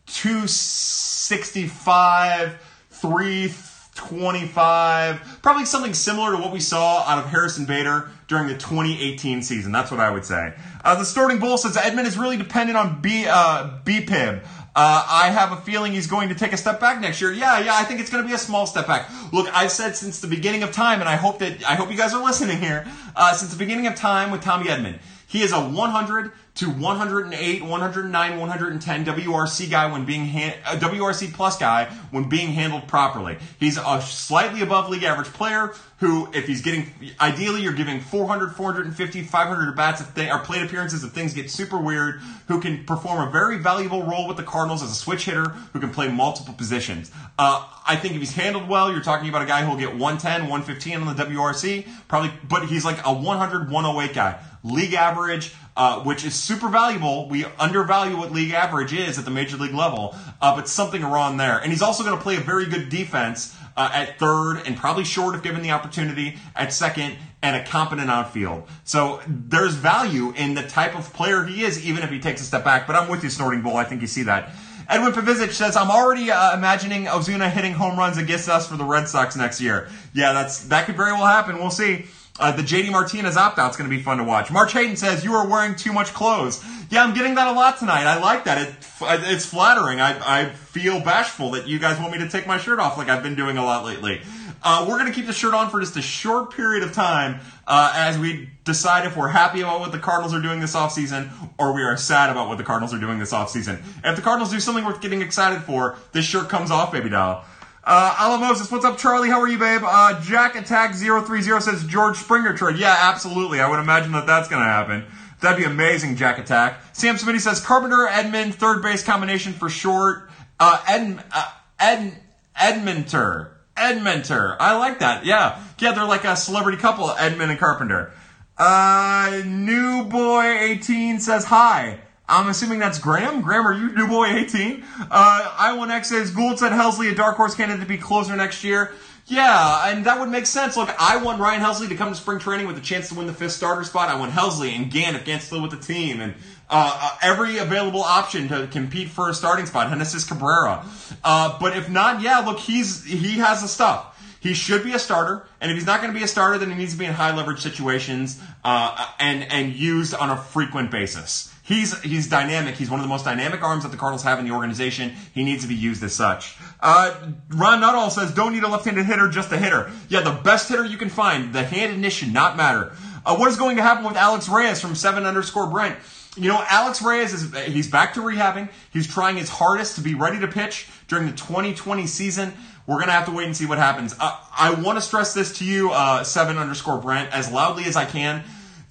265, 325, probably something similar to what we saw out of Harrison Bader during the 2018 season. That's what I would say. Uh, the starting bull says Edman is really dependent on B uh, BABIP. Uh, I have a feeling he's going to take a step back next year. Yeah, yeah, I think it's going to be a small step back. Look, I've said since the beginning of time, and I hope that I hope you guys are listening here. Uh, since the beginning of time with Tommy Edman, he is a 100 to 108, 109, 110 WRC guy when being a WRC plus guy when being handled properly. He's a slightly above league average player who, if he's getting, ideally you're giving 400, 450, 500 at bats if they are plate appearances if things get super weird, who can perform a very valuable role with the Cardinals as a switch hitter who can play multiple positions. Uh, I think if he's handled well, you're talking about a guy who'll get 110, 115 on the WRC, probably, but he's like a 100, 108 guy. League average, uh, which is super valuable. We undervalue what league average is at the major league level, uh, but something wrong there. And he's also going to play a very good defense uh, at third and probably short if given the opportunity at second and a competent outfield. So there's value in the type of player he is, even if he takes a step back. But I'm with you, Snorting Bull. I think you see that. Edwin Pavizic says, "I'm already uh, imagining Ozuna hitting home runs against us for the Red Sox next year. Yeah, that's that could very well happen. We'll see." Uh, the JD Martinez opt out is going to be fun to watch. March Hayden says, You are wearing too much clothes. Yeah, I'm getting that a lot tonight. I like that. It, it's flattering. I, I feel bashful that you guys want me to take my shirt off like I've been doing a lot lately. Uh, we're going to keep the shirt on for just a short period of time uh, as we decide if we're happy about what the Cardinals are doing this offseason or we are sad about what the Cardinals are doing this offseason. If the Cardinals do something worth getting excited for, this shirt comes off, baby doll. Uh, what's up, Charlie? How are you, babe? Uh, Jack Attack 030 says George Springer trade. Yeah, absolutely. I would imagine that that's going to happen. That'd be amazing, Jack Attack. Sam Smitty says Carpenter, Edman, third base combination for short. Uh, Ed, uh, Ed, Edmonter. Edmonter. I like that. Yeah. Yeah, they're like a celebrity couple, Edman and Carpenter. Uh, New Boy 18 says hi. I'm assuming that's Graham. Graham, are you new boy 18? Uh, I1X says Goold said Helsley a dark horse candidate to be closer next year. Yeah, and that would make sense. Look, I want Ryan Helsley to come to spring training with a chance to win the fifth starter spot. I want Helsley and Gant if Gant's still with the team, and uh, uh, every available option to compete for a starting spot. Genesis Cabrera. Uh, but if not, yeah, look, he's he has the stuff. He should be a starter, and if he's not going to be a starter, then he needs to be in high leverage situations uh, and and used on a frequent basis. He's he's dynamic. He's one of the most dynamic arms that the Cardinals have in the organization. He needs to be used as such. Uh, Ron Nuttall says, "Don't need a left-handed hitter, just a hitter." Yeah, the best hitter you can find. The handedness should not matter. Uh, what is going to happen with Alex Reyes from seven underscore Brent? You know, Alex Reyes is he's back to rehabbing. He's trying his hardest to be ready to pitch during the 2020 season. We're gonna have to wait and see what happens. Uh, I want to stress this to you, uh, seven underscore Brent, as loudly as I can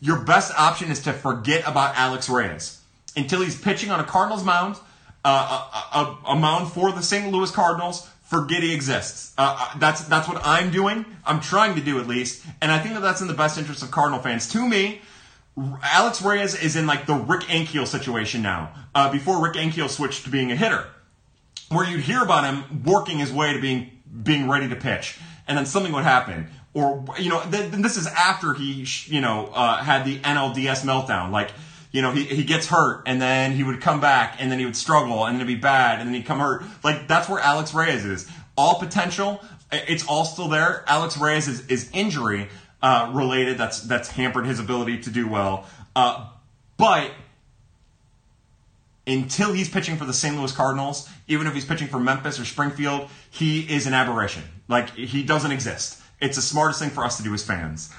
your best option is to forget about Alex Reyes until he's pitching on a Cardinals mound, uh, a, a, a, mound for the St. Louis Cardinals. Forget he exists. Uh, uh, that's that's what I'm doing. I'm trying to do at least, and I think that that's in the best interest of Cardinal fans. To me, Alex Reyes is in like the Rick Ankiel situation now. Uh, before Rick Ankiel switched to being a hitter, where you'd hear about him working his way to being being ready to pitch, and then something would happen or you know, th- this is after he, you know, uh, had the NLDS meltdown. Like, you know, he, he gets hurt and then he would come back and then he would struggle and then it'd be bad and then he'd come hurt. Like, that's where Alex Reyes is. All potential, it's all still there. Alex Reyes is, is injury uh, related. That's that's hampered his ability to do well. Uh, but until he's pitching for the St. Louis Cardinals, even if he's pitching for Memphis or Springfield, he is an aberration. Like, he doesn't exist. It's the smartest thing for us to do as fans.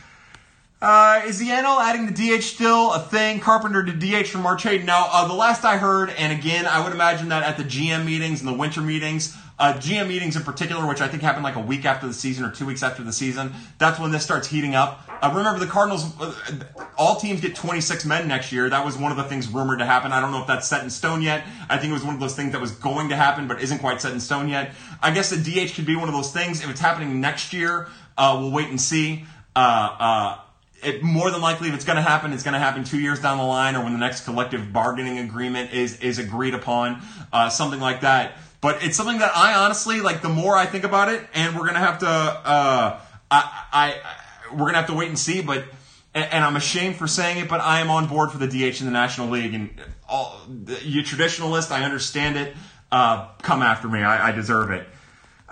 Uh, is the NL adding the DH still a thing? Carpenter to DH for March Hayden. Now, uh, the last I heard, and again, I would imagine that at the GM meetings and the winter meetings, uh, GM meetings in particular, which I think happened like a week after the season or two weeks after the season, that's when this starts heating up. Uh, remember, the Cardinals, uh, all teams get 26 men next year. That was one of the things rumored to happen. I don't know if that's set in stone yet. I think it was one of those things that was going to happen, but isn't quite set in stone yet. I guess the DH could be one of those things. If it's happening next year, uh, we'll wait and see. Uh, it, more than likely, if it's going to happen, it's going to happen two years down the line, or when the next collective bargaining agreement is is agreed upon, uh, something like that. But it's something that I honestly like. The more I think about it, and we're going to have to, uh, I, I, we're going to have to wait and see. But and, and, I'm ashamed for saying it, but I am on board for the DH in the National League. And all, you traditionalist, I understand it. Uh, come after me, I, I deserve it.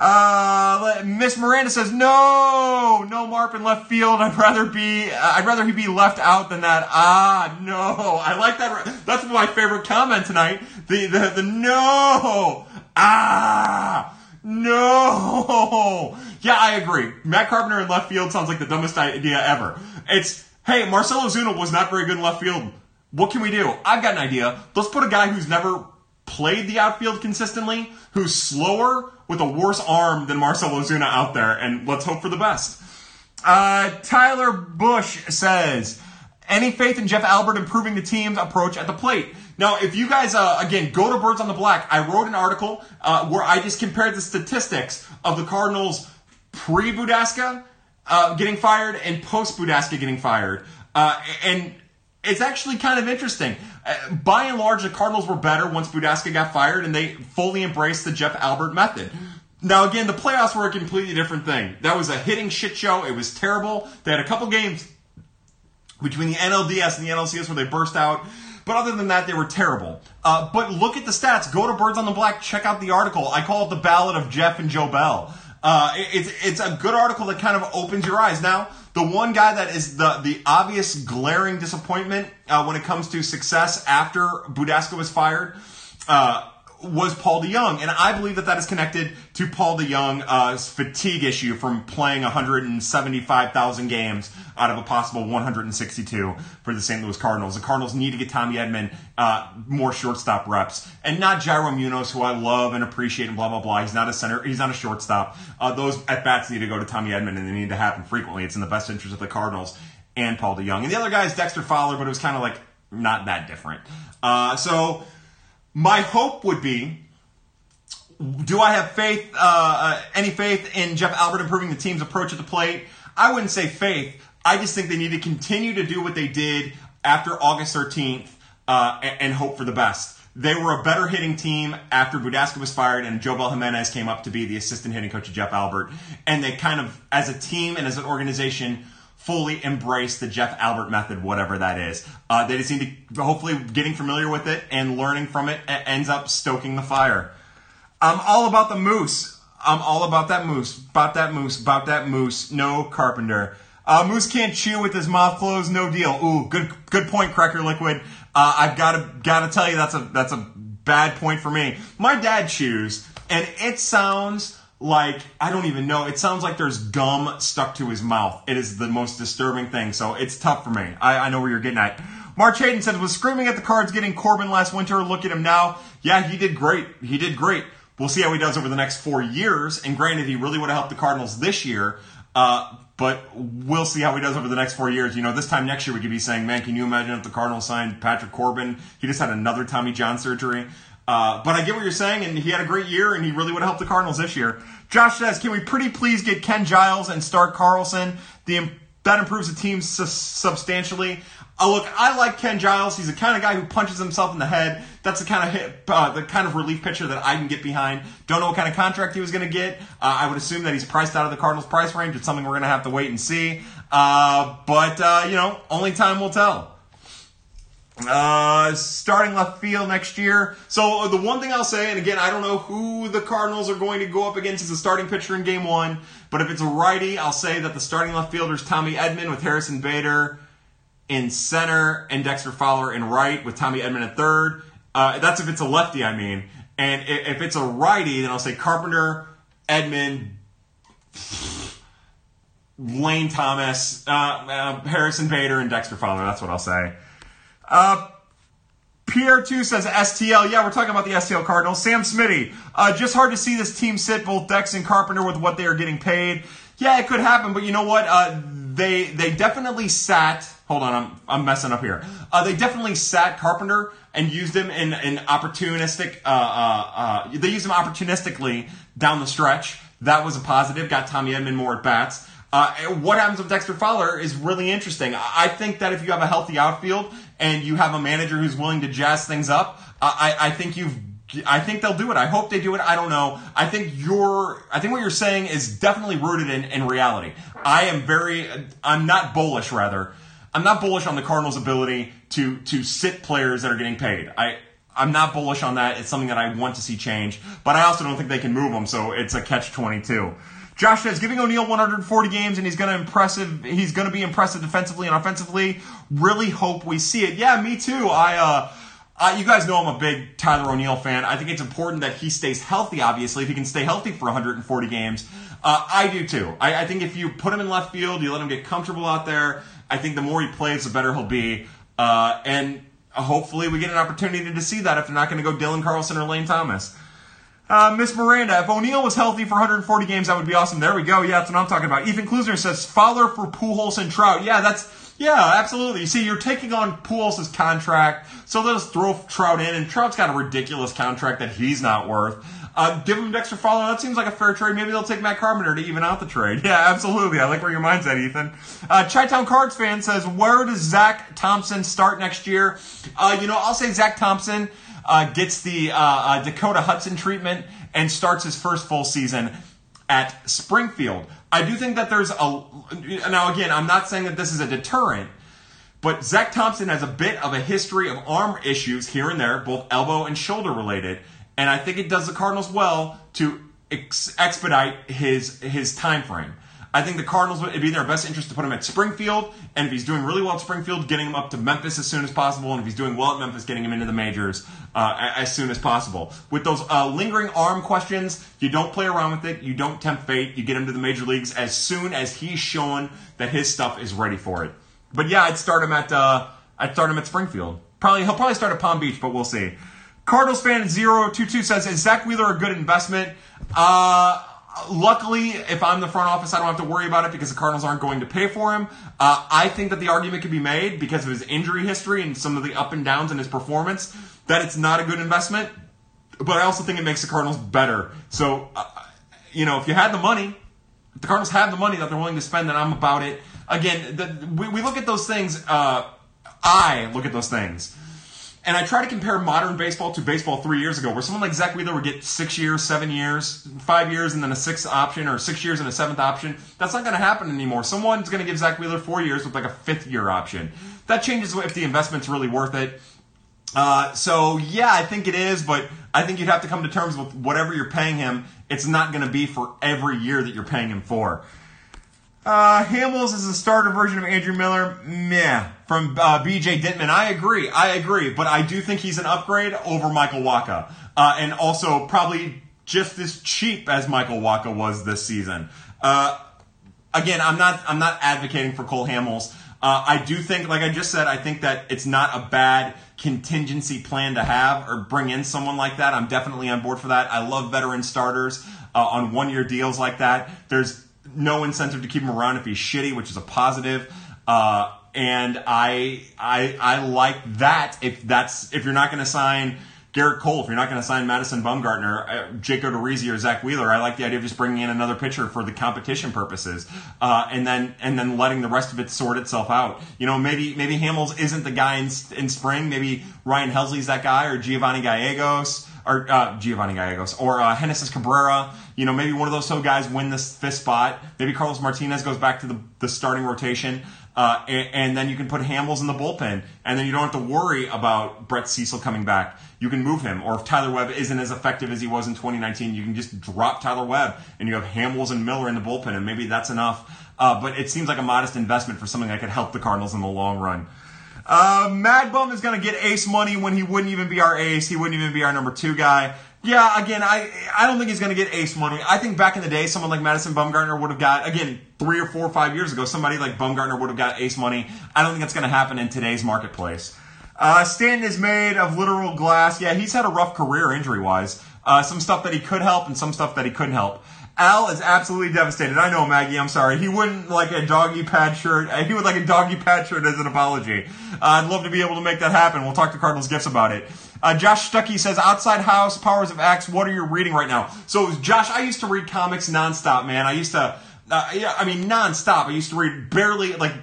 Uh, Miss Miranda says, "No, no Marp left field. I'd rather be, uh, I'd rather he be left out than that." Ah, no, I like that. That's my favorite comment tonight. The the the no, ah, no. Yeah, I agree. Matt Carpenter in left field sounds like the dumbest idea ever. It's hey, Marcell Ozuna was not very good in left field. What can we do? I've got an idea. Let's put a guy who's never played the outfield consistently, who's slower with a worse arm than Marcell Ozuna out there, and let's hope for the best. Uh, Tyler Bush says, any faith in Jeff Albert improving the team's approach at the plate? Now, if you guys, uh, again, go to Birds on the Black, I wrote an article uh, where I just compared the statistics of the Cardinals pre Budaska uh, getting fired and post Budaska getting fired. Uh, and it's actually kind of interesting. Uh, by and large, the Cardinals were better once Budaska got fired, and they fully embraced the Jeff Albert method. Now, again, the playoffs were a completely different thing. That was a hitting shit show. It was terrible. They had a couple games between the NLDS and the NLCS where they burst out. But other than that, they were terrible. Uh, but look at the stats. Go to Birds on the Black. Check out the article. I call it the Ballad of Jeff and Jobel. Uh, it's it's a good article that kind of opens your eyes. Now, the one guy that is the the obvious glaring disappointment uh, when it comes to success after Budaska was fired. Uh, was Paul DeJong. and I believe that that is connected to Paul DeJong's uh, fatigue issue from playing 175,000 games out of a possible 162 for the St. Louis Cardinals. The Cardinals need to get Tommy Edman uh, more shortstop reps, and not Yairo Munoz, who I love and appreciate, and blah blah blah. He's not a center, he's not a shortstop. Uh, those at bats need to go to Tommy Edman, and they need to happen frequently. It's in the best interest of the Cardinals and Paul DeJong. And the other guy is Dexter Fowler, but it was kind of like not that different. Uh, so my hope would be do I have faith, uh, uh, any faith in Jeff Albert improving the team's approach at the plate? I wouldn't say faith. I just think they need to continue to do what they did after August 13th uh, and, hope for the best. They were a better hitting team after Budaska was fired and Jobel Jimenez came up to be the assistant hitting coach of Jeff Albert. And they kind of, as a team and as an organization, fully embrace the Jeff Albert method, whatever that is. Uh, they just need to hopefully getting familiar with it and learning from it ends up stoking the fire. I'm all about the moose. I'm all about that moose. About that moose. About that moose. No carpenter. Uh, moose can't chew with his mouth closed. No deal. Ooh, good good point, Cracker Liquid. Uh, I've got to got to tell you that's a that's a bad point for me. My dad chews, and it sounds like I don't even know. It sounds like there's gum stuck to his mouth. It is the most disturbing thing. So it's tough for me. I, I know where you're getting at. March Hayden says was screaming at the cards getting Corbin last winter. Look at him now. Yeah, he did great. He did great. We'll see how he does over the next four years. And granted, he really would have helped the Cardinals this year. Uh, but we'll see how he does over the next four years. You know, this time next year we could be saying, man, can you imagine if the Cardinals signed Patrick Corbin? He just had another Tommy John surgery. Uh, but I get what you're saying, and he had a great year, and he really would have helped the Cardinals this year. Josh says, "Can we pretty please get Ken Giles and start Carlson? The that improves the team su- substantially." Uh, look, I like Ken Giles. He's the kind of guy who punches himself in the head. That's the kind of hit, uh, the kind of relief pitcher that I can get behind. Don't know what kind of contract he was going to get. Uh, I would assume that he's priced out of the Cardinals' price range. It's something we're going to have to wait and see. Uh, but uh, you know, only time will tell. Uh, starting left field next year. So the one thing I'll say, and again, I don't know who the Cardinals are going to go up against as a starting pitcher in Game One, but if it's a righty, I'll say that the starting left fielder is Tommy Edman with Harrison Bader in center and Dexter Fowler in right with Tommy Edman at third. Uh, that's if it's a lefty, I mean. And if it's a righty, then I'll say Carpenter, Edman, Lane Thomas, uh, uh, Harrison Bader, and Dexter Fowler. That's what I'll say. Uh, Pierre2 says STL. Yeah, we're talking about the STL Cardinals. Sam Smitty. Uh, just hard to see this team sit both Dex and Carpenter with what they are getting paid. Yeah, it could happen, but you know what? Uh, they they definitely sat. Hold on, I'm, I'm messing up here. Uh, they definitely sat Carpenter and used him in an opportunistic. Uh, uh, uh, they used him opportunistically down the stretch. That was a positive. Got Tommy Edman more at bats. Uh, what happens with Dexter Fowler is really interesting. I think that if you have a healthy outfield and you have a manager who's willing to jazz things up, I, I think you've I think they'll do it. I hope they do it. I don't know. I think you're. I think what you're saying is definitely rooted in, in reality. I am very. I'm not bullish. Rather, I'm not bullish on the Cardinals' ability to to sit players that are getting paid. I I'm not bullish on that. It's something that I want to see change, but I also don't think they can move them. So it's a catch 22. Josh says giving O'Neill 140 games and he's going to impressive. He's going to be impressive defensively and offensively. Really hope we see it. Yeah, me too. I uh, you guys know I'm a big Tyler O'Neill fan. I think it's important that he stays healthy. Obviously, if he can stay healthy for 140 games, uh, I do too. I, I, think if you put him in left field, you let him get comfortable out there. I think the more he plays, the better he'll be. Uh, and hopefully, we get an opportunity to see that if they're not going to go Dylan Carlson or Lane Thomas. Uh, Miss Miranda, if O'Neill was healthy for 140 games, that would be awesome. There we go. Yeah, that's what I'm talking about. Ethan Klusner says Fowler for Pujols and Trout. Yeah, that's yeah, absolutely. You see, you're taking on Pujols' contract, so let us throw Trout in, and Trout's got a ridiculous contract that he's not worth. Uh, give him Dexter Fowler. That seems like a fair trade. Maybe they'll take Matt Carpenter to even out the trade. Yeah, absolutely. I like where your mind's at, Ethan. Uh, Chi-Town Cards fan says, where does Zack Thompson start next year? Uh, you know, I'll say Zack Thompson uh, gets the uh, uh, Dakota Hudson treatment and starts his first full season at Springfield. I do think that there's a. Now, again, I'm not saying that this is a deterrent, but Zack Thompson has a bit of a history of arm issues here and there, both elbow and shoulder related. And I think it does the Cardinals well to ex- expedite his his time frame. I think the Cardinals would it be in their best interest to put him at Springfield, and if he's doing really well at Springfield, getting him up to Memphis as soon as possible, and if he's doing well at Memphis, getting him into the majors uh, as soon as possible. With those uh, lingering arm questions, you don't play around with it, you don't tempt fate, you get him to the major leagues as soon as he's shown that his stuff is ready for it. But yeah, I'd start him at uh, I'd start him at Springfield. Probably he'll probably start at Palm Beach, but we'll see. Cardinals fan 022 says, is Zack Wheeler a good investment? Uh, luckily, if I'm the front office, I don't have to worry about it because the Cardinals aren't going to pay for him. Uh, I think that the argument could be made because of his injury history and some of the up and downs in his performance that it's not a good investment. But I also think it makes the Cardinals better. So, uh, you know, if you had the money, the Cardinals have the money that they're willing to spend, then I'm about it. Again, the, we, we look at those things. Uh, I look at those things and I try to compare modern baseball to baseball three years ago, where someone like Zack Wheeler would get six years, seven years, five years, and then a sixth option, or six years and a seventh option. That's not going to happen anymore. Someone's going to give Zack Wheeler four years with like a fifth year option. That changes if the investment's really worth it. Uh, so yeah, I think it is, but I think you'd have to come to terms with whatever you're paying him. It's not going to be for every year that you're paying him for. Uh, Hamels is a starter version of Andrew Miller. Meh. From uh, BJ Dintman. I agree. I agree. But I do think he's an upgrade over Michael Wacha. Uh, and also probably just as cheap as Michael Wacha was this season. Uh, again, I'm not, I'm not advocating for Cole Hamels. Uh, I do think, like I just said, I think that it's not a bad contingency plan to have or bring in someone like that. I'm definitely on board for that. I love veteran starters uh, on one year deals like that. There's no incentive to keep him around if he's shitty, which is a positive. Uh, and I, I, I like that. If that's if you're not going to sign Gerrit Cole, if you're not going to sign Madison Bumgarner, uh, Jake Odorizzi, or Zack Wheeler, I like the idea of just bringing in another pitcher for the competition purposes, uh, and then and then letting the rest of it sort itself out. You know, maybe maybe Hamels isn't the guy in, in spring. Maybe Ryan Helsley's that guy, or Giovanni Gallegos or uh, Giovanni Gallegos or uh, Genesis Cabrera. You know, maybe one of those two guys win this fifth spot. Maybe Carlos Martinez goes back to the, the starting rotation. Uh, and, and, then you can put Hamels in the bullpen, and then you don't have to worry about Brett Cecil coming back. You can move him, or if Tyler Webb isn't as effective as he was in 2019, you can just drop Tyler Webb, and you have Hamels and Miller in the bullpen, and maybe that's enough. Uh, but it seems like a modest investment for something that could help the Cardinals in the long run. Uh, Mad Bum is going to get ace money when he wouldn't even be our ace. He wouldn't even be our number two guy. Yeah, again, I I don't think he's going to get ace money. I think back in the day, someone like Madison Bumgarner would have got again three or four or five years ago. Somebody like Bumgarner would have got ace money. I don't think that's going to happen in today's marketplace. Uh, Stanton is made of literal glass. Yeah, he's had a rough career injury wise. Uh, some stuff that he could help and some stuff that he couldn't help. Al is absolutely devastated. I know, Maggie. I'm sorry. He wouldn't like a doggy pad shirt. Uh, he would like a doggy pad shirt as an apology. Uh, I'd love to be able to make that happen. We'll talk to Cardinals Gifts about it. Uh, Josh Stuckey says, Outside House, Powers of X, what are you reading right now? So, Josh, I used to read comics nonstop, man. I used to, uh, yeah, I mean, nonstop. I used to read barely, like,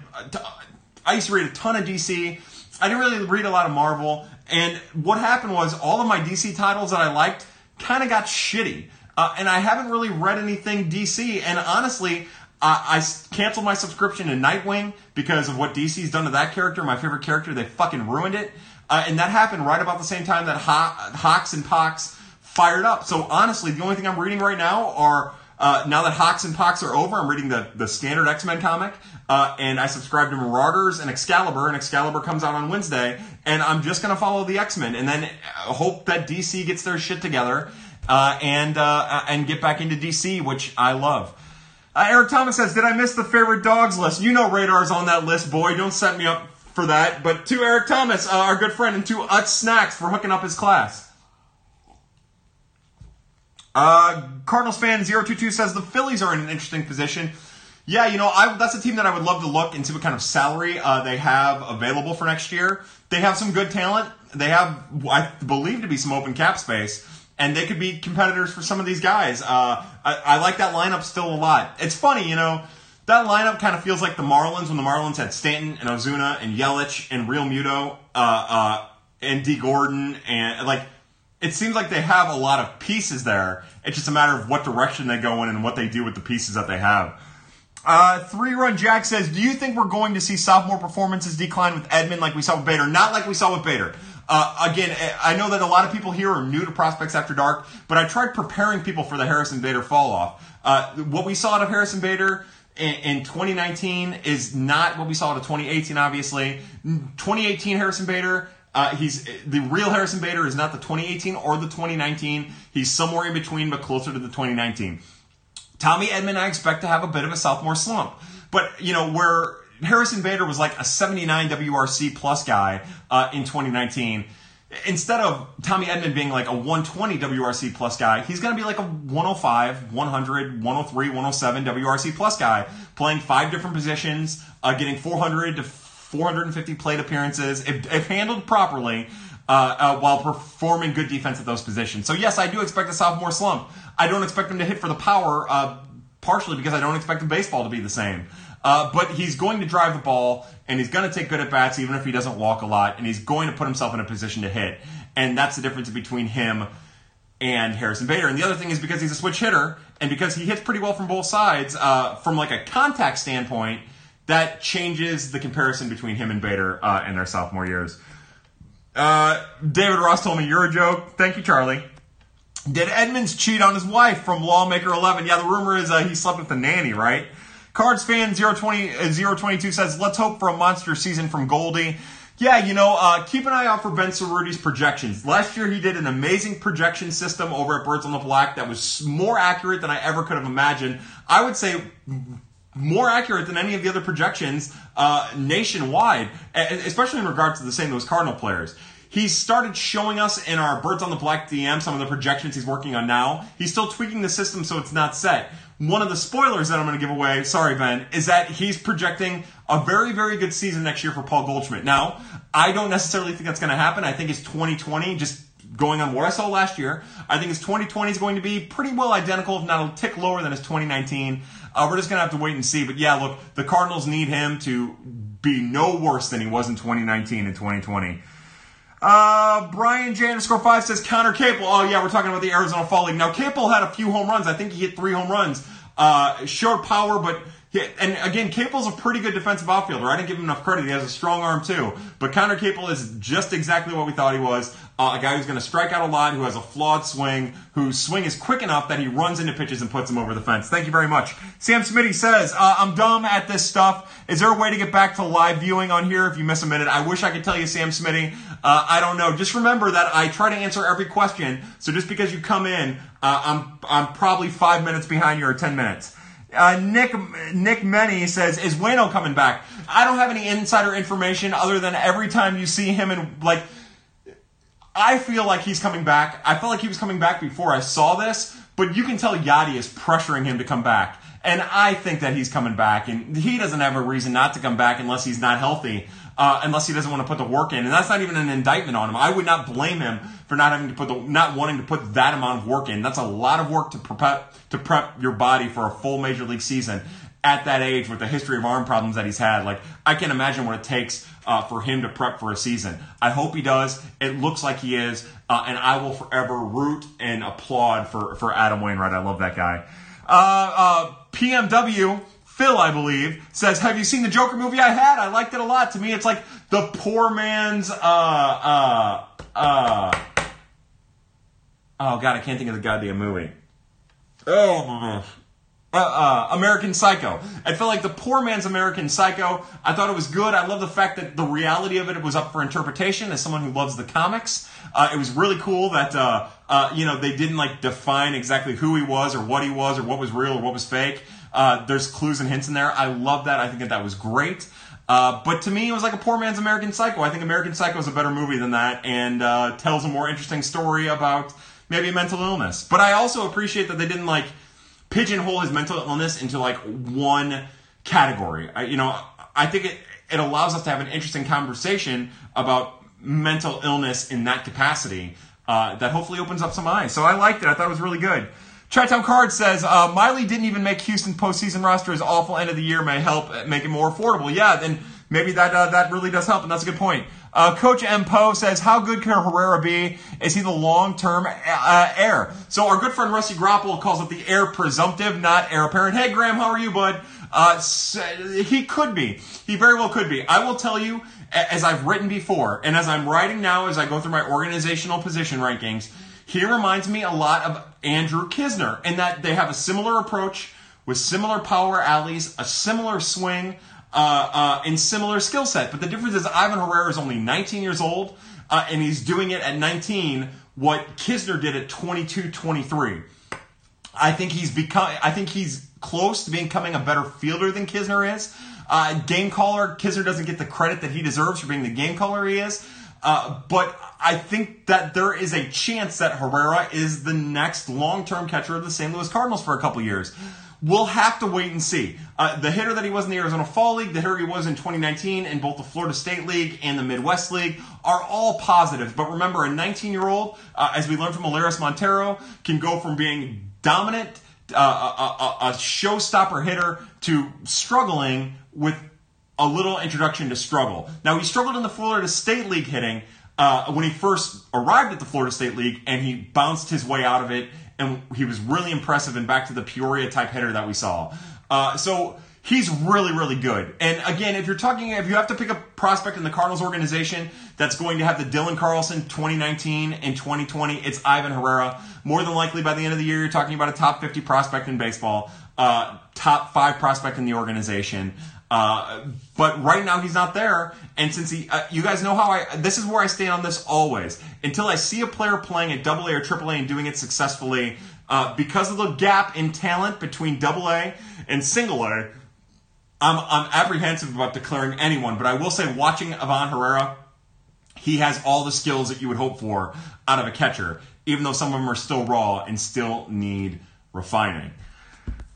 I used to read a ton of DC. I didn't really read a lot of Marvel. And what happened was all of my DC titles that I liked kind of got shitty. Uh, and I haven't really read anything DC. And honestly, uh, I canceled my subscription to Nightwing because of what DC's done to that character, my favorite character. They fucking ruined it. Uh, and that happened right about the same time that Ho- HoX and Pox fired up. So honestly, the only thing I'm reading right now are uh, now that HoX and Pox are over, I'm reading the, the standard X Men comic, uh, and I subscribe to Marauders and Excalibur, and Excalibur comes out on Wednesday, and I'm just gonna follow the X Men, and then uh, hope that DC gets their shit together uh, and uh, and get back into DC, which I love. Eric Thomas says, "Did I miss the favorite dogs list? You know, Radar's on that list, boy. Don't set me up for that." But to Eric Thomas, our good friend, and to Utz Snacks for hooking up his class. Uh, Cardinals fan 022 says the Phillies are in an interesting position. Yeah, you know, I, that's a team that I would love to look and see what kind of salary uh, they have available for next year. They have some good talent. They have, I believe, to be some open cap space and they could be competitors for some of these guys. Uh, I, I, like that lineup still a lot. It's funny, you know, that lineup kind of feels like the Marlins when the Marlins had Stanton and Ozuna and Yelich and Realmuto uh, uh, and D. Gordon and like it seems like they have a lot of pieces there. It's just a matter of what direction they go in and what they do with the pieces that they have. Uh, three run Jack says, Do you think we're going to see sophomore performances decline with Edman like we saw with Bader? Not like we saw with Bader. Uh, again, I know that a lot of people here are new to Prospects After Dark, but I tried preparing people for the Harrison Bader fall off. Uh, what we saw out of Harrison Bader in, in 2019 is not what we saw out of 2018, obviously. 2018 Harrison Bader uh, he's the real Harrison Bader is not the 2018 or the 2019. He's somewhere in between, but closer to the 2019. Tommy Edman, I expect to have a bit of a sophomore slump, but you know where Harrison Bader was like a 79 WRC plus guy uh, in 2019. Instead of Tommy Edman being like a 120 WRC plus guy, he's going to be like a 105, 100, 103, 107 WRC plus guy, playing five different positions, uh, getting 400 to 450 plate appearances, if, if handled properly, uh, uh, while performing good defense at those positions. So yes, I do expect a sophomore slump. I don't expect him to hit for the power, uh, partially because I don't expect the baseball to be the same. Uh, but he's going to drive the ball and he's going to take good at bats even if he doesn't walk a lot and he's going to put himself in a position to hit. And that's the difference between him and Harrison Bader. And the other thing is because he's a switch hitter and because he hits pretty well from both sides, uh, from like a contact standpoint, that changes the comparison between him and Bader uh, in their sophomore years. Uh, David Ross told me you're a joke. Thank you, Charlie. Did Edmonds cheat on his wife from Lawmaker 11? Yeah, the rumor is uh, he slept with the nanny, right? Cards fan 020, uh, 022 says, let's hope for a monster season from Goldie. Yeah, you know, uh, keep an eye out for Ben Cerruti's projections. Last year, he did an amazing projection system over at Birds on the Black that was more accurate than I ever could have imagined. I would say more accurate than any of the other projections uh, nationwide, especially in regards to the St. Louis Cardinal players. He's started showing us in our Birds on the Black DM some of the projections he's working on now. He's still tweaking the system so it's not set. One of the spoilers that I'm going to give away, sorry, Ben, is that he's projecting a very, very good season next year for Paul Goldschmidt. Now, I don't necessarily think that's going to happen. I think it's 2020, just going on what I saw last year. I think his 2020 is going to be pretty well identical, if not a tick lower than his 2019. Uh, we're just going to have to wait and see. But yeah, look, the Cardinals need him to be no worse than he was in 2019 and 2020. Uh, Brian J underscore five says Conner Capel. Oh yeah, we're talking about the Arizona Fall League. Now Capel had a few home runs. I think he hit three home runs. Uh, short power, but Yeah, and again, Capel's a pretty good defensive outfielder. I didn't give him enough credit. He has a strong arm too. But Conner Capel is just exactly what we thought he was. Uh, a guy who's going to strike out a lot, who has a flawed swing, whose swing is quick enough that he runs into pitches and puts them over the fence. Thank you very much. Sam Smitty says, uh, I'm dumb at this stuff. Is there a way to get back to live viewing on here if you miss a minute? I wish I could tell you, Sam Smitty. Uh, I don't know. Just remember that I try to answer every question. So just because you come in, uh, I'm, I'm probably five minutes behind you or 10 minutes. Uh, Nick Nick Many says, "Is Waino coming back?" I don't have any insider information other than every time you see him and like, I feel like he's coming back. I felt like he was coming back before I saw this, but you can tell Yadi is pressuring him to come back, and I think that he's coming back, and he doesn't have a reason not to come back unless he's not healthy uh, unless he doesn't want to put the work in. And that's not even an indictment on him. I would not blame him for not having to put the, not wanting to put that amount of work in. That's a lot of work to prep, to prep your body for a full major league season at that age with the history of arm problems that he's had. Like, I can't imagine what it takes uh, for him to prep for a season. I hope he does. It looks like he is. Uh, and I will forever root and applaud for, for Adam Wainwright. I love that guy. Uh, uh PMW Phil, I believe, says, "Have you seen the Joker movie I had? I liked it a lot. To me, it's like the poor man's uh uh uh." Oh God, I can't think of the goddamn movie. Oh. Uh, uh, American Psycho. I felt like the poor man's American Psycho. I thought it was good. I love the fact that the reality of it was up for interpretation. As someone who loves the comics, uh, it was really cool that uh, uh, you know they didn't like define exactly who he was or what he was or what was real or what was fake. Uh, there's clues and hints in there. I love that. I think that that was great. Uh, but to me, it was like a poor man's American Psycho. I think American Psycho is a better movie than that and uh, tells a more interesting story about maybe mental illness. But I also appreciate that they didn't like pigeonhole his mental illness into like one category. I, you know, I think it it allows us to have an interesting conversation about mental illness in that capacity uh, that hopefully opens up some eyes. So I liked it. I thought it was really good. Chi-Town Card says, uh, Miley didn't even make Houston postseason roster. His awful end of the year may help make it more affordable. Yeah, then maybe that uh, that really does help, and that's a good point. Uh, Coach M. Poe says, how good can Herrera be? Is he the long-term uh, heir? So our good friend Rusty Grapple calls it the heir presumptive, not heir apparent. Hey, Graham, how are you, bud? Uh, he could be. He very well could be. I will tell you, as I've written before, and as I'm writing now as I go through my organizational position rankings, he reminds me a lot of Andrew Knizner, and that they have a similar approach with similar power alleys, a similar swing, uh, uh, and similar skill set. But the difference is Ivan Herrera is only 19 years old, uh, and he's doing it at 19 what Knizner did at 22, 23. I think he's become. I think he's close to becoming a better fielder than Knizner is. Uh, game caller, Knizner doesn't get the credit that he deserves for being the game caller he is. Uh, but I think that there is a chance that Herrera is the next long-term catcher of the St. Louis Cardinals for a couple years. We'll have to wait and see. Uh, the hitter that he was in the Arizona Fall League, the hitter he was in 2019 in both the Florida State League and the Midwest League are all positive. But remember, a 19-year-old, uh, as we learned from Elehuris Montero, can go from being dominant, uh, a, a, a showstopper hitter, to struggling with a little introduction to struggle. Now, he struggled in the Florida State League hitting uh, when he first arrived at the Florida State League, and he bounced his way out of it, and he was really impressive and back to the Peoria type hitter that we saw. Uh, so he's really, really good. And again, if you're talking, if you have to pick a prospect in the Cardinals organization that's going to have the Dylan Carlson 2019 and 2020, it's Ivan Herrera. More than likely by the end of the year, you're talking about a top 50 prospect in baseball, uh, top five prospect in the organization. Uh, but right now he's not there, and since he, uh, you guys know how I, this is where I stand on this always. Until I see a player playing at Double A or Triple A and doing it successfully, uh, because of the gap in talent between Double A and Single A, I'm I'm apprehensive about declaring anyone. But I will say, watching Ivan Herrera, he has all the skills that you would hope for out of a catcher, even though some of them are still raw and still need refining.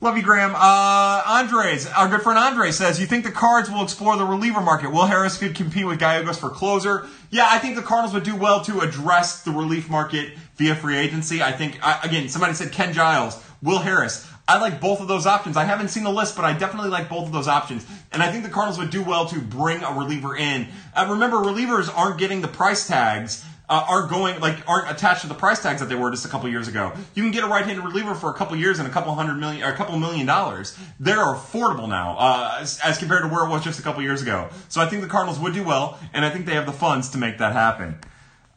Love you, Graham. Uh, Andres, our good friend Andres says, you think the Cards will explore the reliever market? Will Harris could compete with Gallegos for closer? Yeah, I think the Cardinals would do well to address the relief market via free agency. I think, again, somebody said Ken Giles, Will Harris. I like both of those options. I haven't seen the list, but I definitely like both of those options. And I think the Cardinals would do well to bring a reliever in. Uh, remember, relievers aren't getting the price tags uh, aren't going like aren't attached to the price tags that they were just a couple years ago. You can get a right-handed reliever for a couple years and a couple hundred million or a couple million dollars. They're affordable now uh, as, as, compared to where it was just a couple years ago. So I think the Cardinals would do well, and I think they have the funds to make that happen.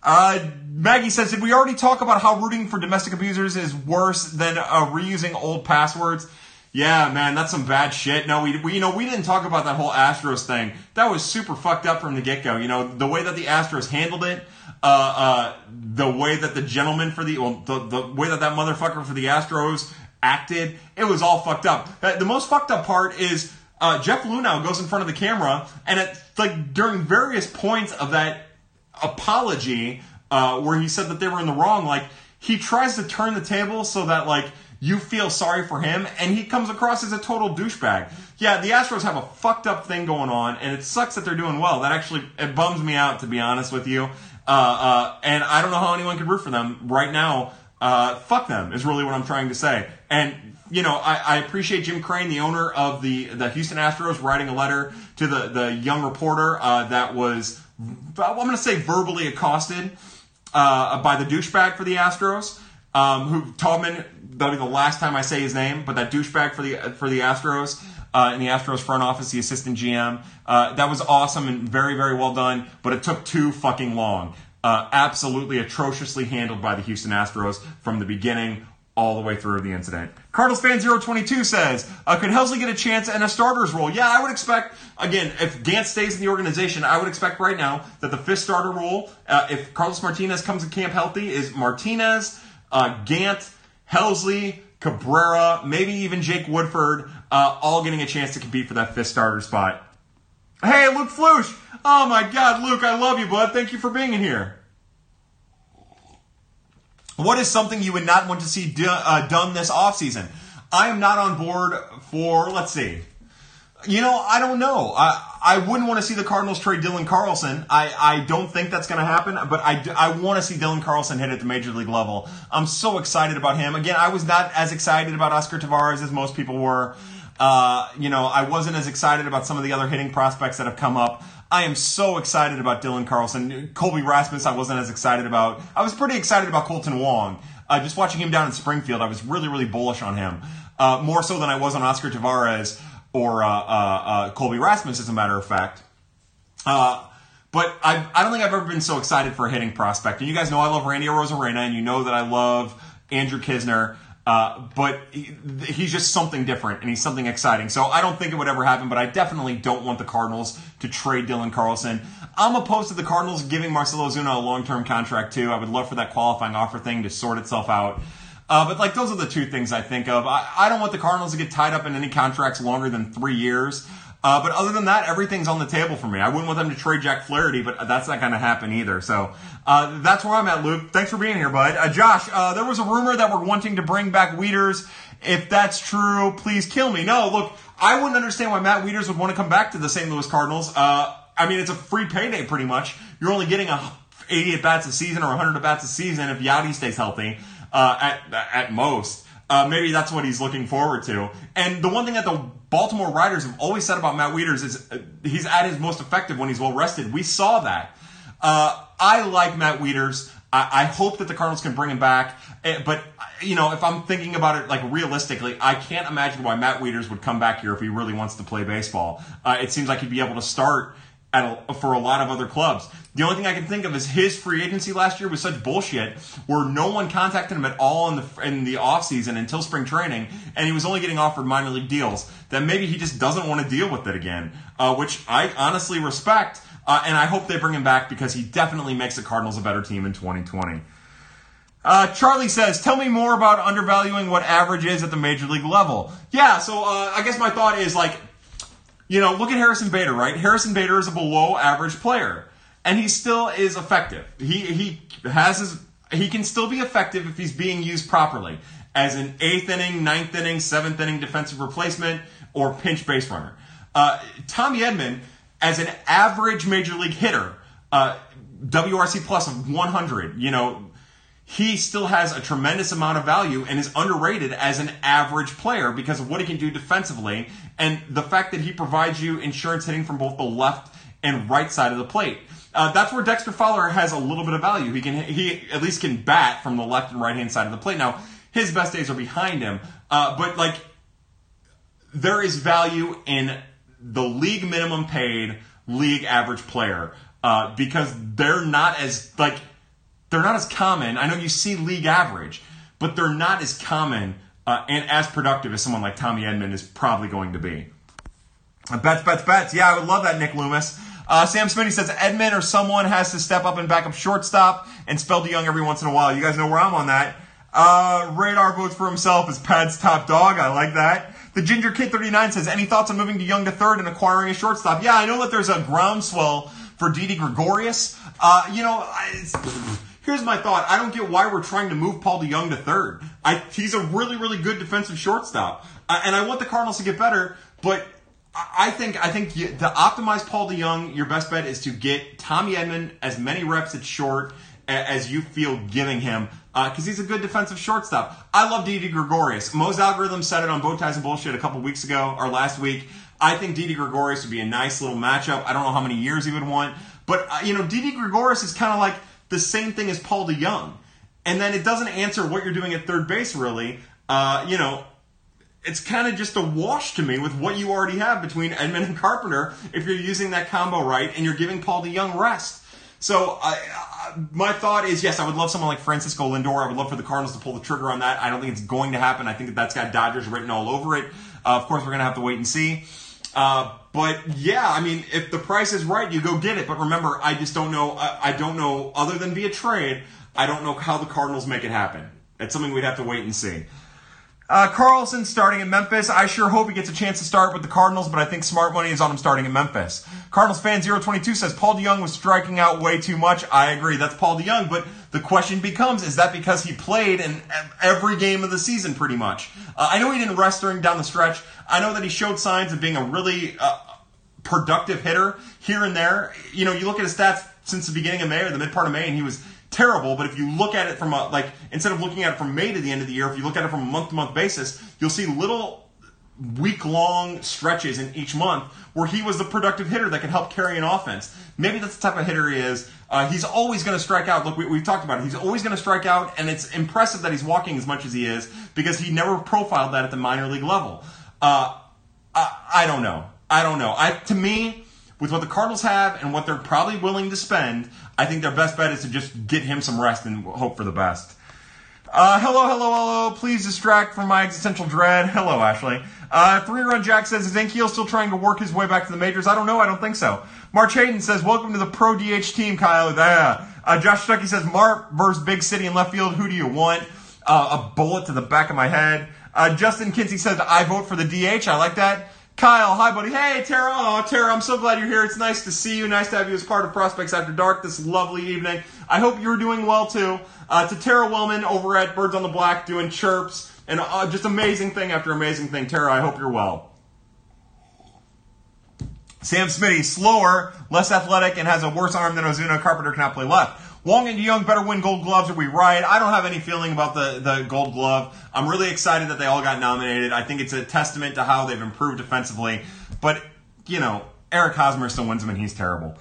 Uh, Maggie says, did we already talk about how rooting for domestic abusers is worse than uh, reusing old passwords? Yeah, man, that's some bad shit. No, we, we, you know, we didn't talk about that whole Astros thing. That was super fucked up from the get go. You know, the way that the Astros handled it, uh, uh, the way that the gentleman for the, well, the, the way that that motherfucker for the Astros acted, it was all fucked up. Uh, the most fucked up part is uh, Jeff Luhnow goes in front of the camera, and at like during various points of that apology, uh, where he said that they were in the wrong, like he tries to turn the table so that like you feel sorry for him, and he comes across as a total douchebag. Yeah, the Astros have a fucked up thing going on, and it sucks that they're doing well. That actually it bums me out to be honest with you. Uh, uh, and I don't know how anyone could root for them right now. Uh, fuck them is really what I'm trying to say. And you know, I, I, appreciate Jim Crane, the owner of the the Houston Astros, writing a letter to the the young reporter uh, that was I'm going to say verbally accosted uh, by the douchebag for the Astros, um, who Taubman that'll be the last time I say his name, but that douchebag for the for the Astros uh, in the Astros front office, the assistant GM, uh, that was awesome and very very well done. But it took too fucking long. Uh, absolutely atrociously handled by the Houston Astros from the beginning all the way through the incident. Cardinals fan 022 says, uh, could Helsley get a chance in a starter's role? Yeah, I would expect, again, if Gant stays in the organization, I would expect right now that the fifth starter role, uh, if Carlos Martinez comes to camp healthy, is Martinez, uh, Gant, Helsley, Cabrera, maybe even Jake Woodford, uh, all getting a chance to compete for that fifth starter spot. Hey, Luke Flush! Oh my God, Luke, I love you, bud. Thank you for being in here. What is something you would not want to see do, uh, done this offseason? I am not on board for, let's see. You know, I don't know. I, I wouldn't want to see the Cardinals trade Dylan Carlson. I, I don't think that's going to happen, but I, I want to see Dylan Carlson hit at the major league level. I'm so excited about him. Again, I was not as excited about Oscar Taveras as most people were. Uh, you know, I wasn't as excited about some of the other hitting prospects that have come up. I am so excited about Dylan Carlson. Colby Rasmus, I wasn't as excited about. I was pretty excited about Kolten Wong. Uh, just watching him down in Springfield, I was really, really bullish on him. Uh, more so than I was on Oscar Taveras or uh, uh, Colby Rasmus, as a matter of fact. But I, I don't think I've ever been so excited for a hitting prospect. And you guys know I love Randy Arozarena, and you know that I love Andrew Knizner. Uh, but he, he's just something different and he's something exciting. So I don't think it would ever happen, but I definitely don't want the Cardinals to trade Dylan Carlson. I'm opposed to the Cardinals giving Marcell Ozuna a long term contract too. I would love for that qualifying offer thing to sort itself out. Uh, but like those are the two things I think of. I, I don't want the Cardinals to get tied up in any contracts longer than three years. Uh, but other than that, everything's on the table for me. I wouldn't want them to trade Jack Flaherty, but that's not going to happen either. So uh, that's where I'm at, Luke. Thanks for being here, bud. Uh, Josh, uh, there was a rumor that we're wanting to bring back Wieters. If that's true, please kill me. No, look, I wouldn't understand why Matt Wieters would want to come back to the St. Louis Cardinals. Uh, I mean, it's a free payday pretty much. You're only getting a 80 at bats a season or 100 at bats a season if Yadi stays healthy uh, at at most. Uh, maybe that's what he's looking forward to. And the one thing that the Baltimore Riders have always said about Matt Wieters is uh, he's at his most effective when he's well rested. We saw that. Uh, I like Matt Wieters. I, I, hope that the Cardinals can bring him back. Eh, but you know, if I'm thinking about it like realistically, I can't imagine why Matt Wieters would come back here if he really wants to play baseball. Uh, it seems like he'd be able to start a, for a lot of other clubs. The only thing I can think of is his free agency last year was such bullshit where no one contacted him at all in the in the offseason until spring training, and he was only getting offered minor league deals. That maybe he just doesn't want to deal with it again, uh, which I honestly respect, uh, and I hope they bring him back because he definitely makes the Cardinals a better team in 2020. Uh, Charlie says, "Tell me more about undervaluing what average is at the major league level." Yeah, so uh, I guess my thought is like you know, look at Harrison Bader, right? Harrison Bader is a below average player, and he still is effective. He he has his he can still be effective if he's being used properly as an eighth inning, ninth inning, seventh inning defensive replacement or pinch base runner. Uh, Tommy Edman, as an average major league hitter, uh, WRC plus of 100, you know, he still has a tremendous amount of value and is underrated as an average player because of what he can do defensively and the fact that he provides you insurance hitting from both the left and right side of the plate. Uh, that's where Dexter Fowler has a little bit of value. He can he at least can bat from the left and right hand side of the plate. Now his best days are behind him, uh, but like there is value in the league minimum paid, league average player uh, because they're not as like they're not as common. I know you see league average, but they're not as common uh, and as productive as someone like Tommy Edman is probably going to be. Uh, bets, bets, bets. Yeah, I would love that, Nick Loomis. Uh, Sam Smitty says Edman or someone has to step up and back up shortstop and spell DeJong every once in a while. You guys know where I'm on that. Uh, Radar votes for himself as Pad's top dog. I like that. The Ginger Kid 39 says, any thoughts on moving DeJong to third and acquiring a shortstop? Yeah, I know that there's a groundswell for Didi Gregorius. Uh, you know, here's my thought. I don't get why we're trying to move Paul DeJong to third. I, he's a really, really good defensive shortstop. Uh, and I want the Cardinals to get better, but I think I think you, to optimize Paul DeJong, your best bet is to get Tommy Edman as many reps at short as you feel giving him because uh, he's a good defensive shortstop. I love Didi Gregorius. Mo's algorithm said it on Bow Ties and Bullshit a couple weeks ago or last week. I think Didi Gregorius would be a nice little matchup. I don't know how many years he would want, but uh, you know, Didi Gregorius is kind of like the same thing as Paul DeJong, and then it doesn't answer what you're doing at third base really. Uh, you know, it's kind of just a wash to me with what you already have between Edman and Carpenter if you're using that combo right and you're giving Paul DeJong rest. So I, my thought is yes, I would love someone like Francisco Lindor. I would love for the Cardinals to pull the trigger on that. I don't think it's going to happen. I think that that's got Dodgers written all over it. Uh, of course, we're going to have to wait and see. Uh, but yeah, I mean, if the price is right, you go get it. But remember, I just don't know. I, I don't know other than via trade. I don't know how the Cardinals make it happen. It's something we'd have to wait and see. Uh, Carlson starting in Memphis. I sure hope he gets a chance to start with the Cardinals, but I think smart money is on him starting in Memphis. Cardinals fan 022 says Paul DeJong was striking out way too much. I agree. That's Paul DeJong, but the question becomes, is that because he played in every game of the season pretty much? Uh, I know he didn't rest during down the stretch. I know that he showed signs of being a really uh, productive hitter here and there. You know, you look at his stats since the beginning of May or the mid part of May, and he was terrible, but if you look at it from a, like, instead of looking at it from May to the end of the year, if you look at it from a month to month basis, you'll see little week long stretches in each month where he was the productive hitter that could help carry an offense. Maybe that's the type of hitter he is. Uh, he's always going to strike out. Look, we, have talked about it. He's always going to strike out, and it's impressive that he's walking as much as he is because he never profiled that at the minor league level. Uh, I, I don't know. I don't know. I, to me, with what the Cardinals have and what they're probably willing to spend, I think their best bet is to just get him some rest and hope for the best. Uh, hello, hello, hello. Please distract from my existential dread. Hello, Ashley. Uh, Three Run Jack says, is Ankiel still trying to work his way back to the majors? I don't know. I don't think so. March Hayden says, welcome to the Pro DH team, Kyle. Yeah. Uh, Josh Stuckey says, Mark versus Big City in left field. Who do you want? Uh, a bullet to the back of my head. Uh, Justin Kinsey says, I vote for the DH. I like that. Kyle, hi buddy. Hey Tara. Oh, Tara, I'm so glad you're here. It's nice to see you. Nice to have you as part of Prospects After Dark this lovely evening. I hope you're doing well too. Uh, to Tara Wellman over at Birds on the Black doing chirps and uh, just amazing thing after amazing thing. Tara, I hope you're well. Sam Smitty, slower, less athletic, and has a worse arm than Ozuna. Carpenter cannot play left. Wong and Young better win Gold Gloves. Are we right? I don't have any feeling about the, the Gold Glove. I'm really excited that they all got nominated. I think it's a testament to how they've improved defensively. But, you know, Eric Hosmer still wins them and he's terrible.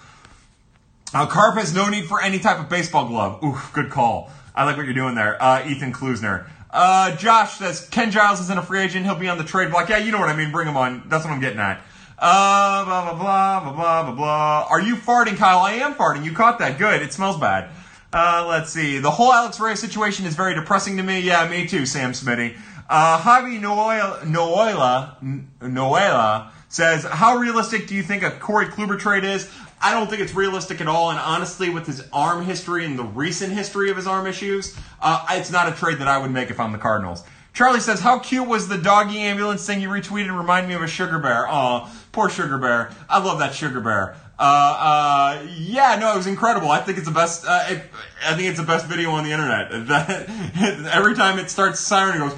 Uh, Carp has no need for any type of baseball glove. Ooh, good call. I like what you're doing there. Uh, Ethan Klusner. Uh, Josh says Ken Giles isn't a free agent. He'll be on the trade block. Yeah, you know what I mean. Bring him on. That's what I'm getting at. Uh, blah, blah, blah, blah, blah, blah, blah. Are you farting, Kyle? I am farting. You caught that. Good. It smells bad. Uh, let's see. The whole Alex Reyes situation is very depressing to me. Yeah, me too, Sam Smitty. Uh, Javi Noela, Noela, Noela says, How realistic do you think a Corey Kluber trade is? I don't think it's realistic at all. And honestly, with his arm history and the recent history of his arm issues, uh, it's not a trade that I would make if I'm the Cardinals. Charlie says, How cute was the doggy ambulance thing you retweeted? Remind me of a sugar bear. Oh, poor sugar bear. I love that sugar bear. Uh, uh, yeah, no, it was incredible. I think it's the best. Uh, it, I think it's the best video on the internet. Every time it starts siren, it goes.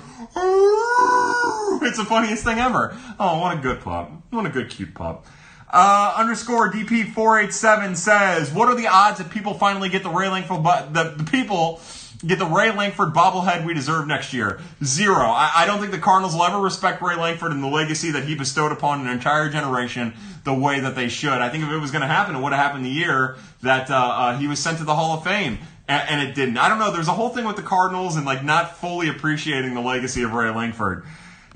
It's the funniest thing ever. Oh, what a good pup! What a good cute pup. Uh, underscore DP487 says, What are the odds that people finally get the railing for but the, the people get the Ray Lankford bobblehead we deserve next year. Zero. I, I don't think the Cardinals will ever respect Ray Lankford and the legacy that he bestowed upon an entire generation the way that they should. I think if it was going to happen, it would have happened the year that uh, uh, he was sent to the Hall of Fame. And, it didn't. I don't know. There's a whole thing with the Cardinals and like not fully appreciating the legacy of Ray Lankford.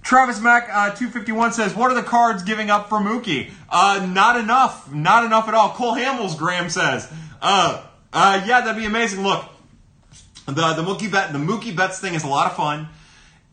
Travis Mack, uh, 251 says, What are the cards giving up for Mookie? Uh, not enough. Not enough at all. Cole Hamels, Graham says. Uh, uh, yeah, that'd be amazing. Look, the, the Mookie bet, the Mookie Betts thing is a lot of fun.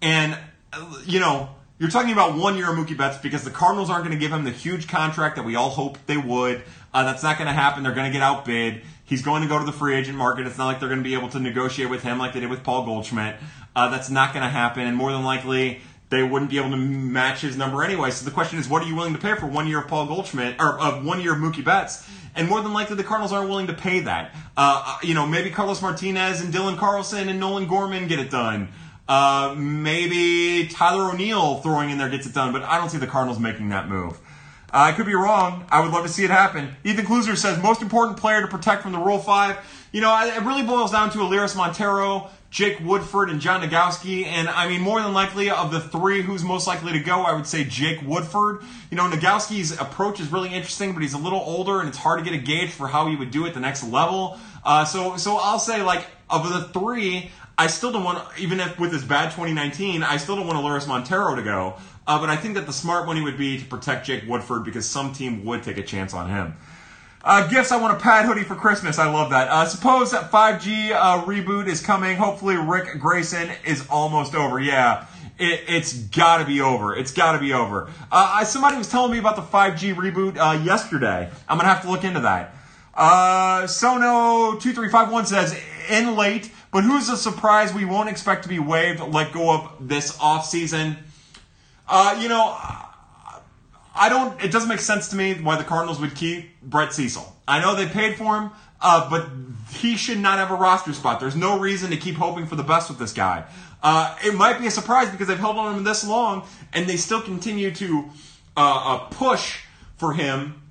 And, uh, you know, you're talking about one year of Mookie Betts because the Cardinals aren't going to give him the huge contract that we all hoped they would. Uh, that's not going to happen. They're going to get outbid. He's going to go to the free agent market. It's not like they're going to be able to negotiate with him like they did with Paul Goldschmidt. Uh, that's not going to happen. And more than likely, they wouldn't be able to match his number anyway. So the question is, what are you willing to pay for one year of Paul Goldschmidt or of one year of Mookie Betts? And more than likely, the Cardinals aren't willing to pay that. Uh, uh, you know, maybe Carlos Martinez and Dylan Carlson and Nolan Gorman get it done. Uh, maybe Tyler O'Neill throwing in there gets it done, but I don't see the Cardinals making that move. Uh, I could be wrong. I would love to see it happen. Ethan Kluser says most important player to protect from the Rule Five. You know, it really boils down to Elehuris Montero, Jake Woodford and John Nogowski. And I mean, more than likely, of the three, who's most likely to go? I would say Jake Woodford. You know, Nogowski's approach is really interesting, but he's a little older, and it's hard to get a gauge for how he would do it the next level. Uh, so, so I'll say like of the three, I still don't want, even if with his bad 2019, I still don't want Elehuris Montero to go. Uh, but I think that the smart money would be to protect Jake Woodford because some team would take a chance on him. Uh, gifts, I want a pad hoodie for Christmas. I love that. Uh, suppose that 5G uh, reboot is coming. Hopefully, Rick Grayson is almost over. Yeah, it, has got to be over. It's got to be over. Uh, somebody was telling me about the 5G reboot uh, yesterday. I'm going to have to look into that. Uh, Sono2351 says, in late, but who's a surprise we won't expect to be waived, let go of this offseason? Uh, you know, I don't. It doesn't make sense to me why the Cardinals would keep Brett Cecil. I know they paid for him, uh, but he should not have a roster spot. There's no reason to keep hoping for the best with this guy. Uh, it might be a surprise because they've held on him this long, and they still continue to uh, uh push for him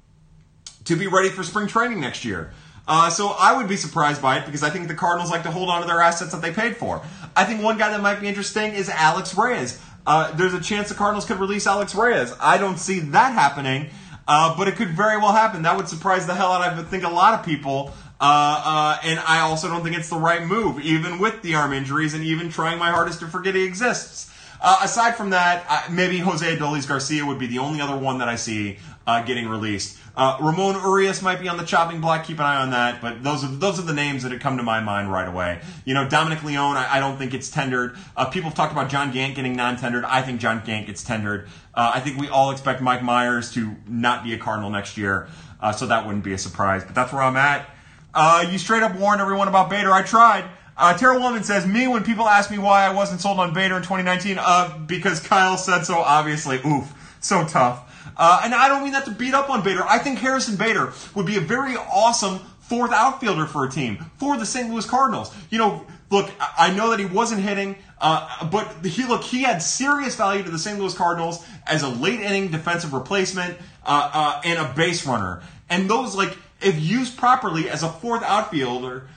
to be ready for spring training next year. Uh, so I would be surprised by it because I think the Cardinals like to hold on to their assets that they paid for. I think one guy that might be interesting is Alex Reyes. Uh, there's a chance the Cardinals could release Alex Reyes. I don't see that happening, uh, but it could very well happen. That would surprise the hell out of I think a lot of people. Uh, uh, and I also don't think it's the right move, even with the arm injuries and even trying my hardest to forget he exists. Uh, aside from that, maybe Jose Adolis Garcia would be the only other one that I see getting released. Uh, Ramon Urias might be on the chopping block. Keep an eye on that. But those are those are the names that have come to my mind right away. You know, Dominic Leone. I, I don't think it's tendered. Uh, people have talked about John Gant getting non-tendered. I think John Gant gets tendered. Uh, I think we all expect Mike Myers to not be a Cardinal next year, uh, so that wouldn't be a surprise. But that's where I'm at. Uh, you straight up warned everyone about Bader. I tried. Uh, Tara Wellman says, Me, when people ask me why I wasn't sold on Bader in 2019, uh, because Kyle said so, obviously. Oof. So tough. Uh, and I don't mean that to beat up on Bader. I think Harrison Bader would be a very awesome fourth outfielder for a team, for the St. Louis Cardinals. You know, look, I know that he wasn't hitting, uh, but he look he had serious value to the St. Louis Cardinals as a late inning defensive replacement uh, uh, and a base runner. And those like if used properly as a fourth outfielder,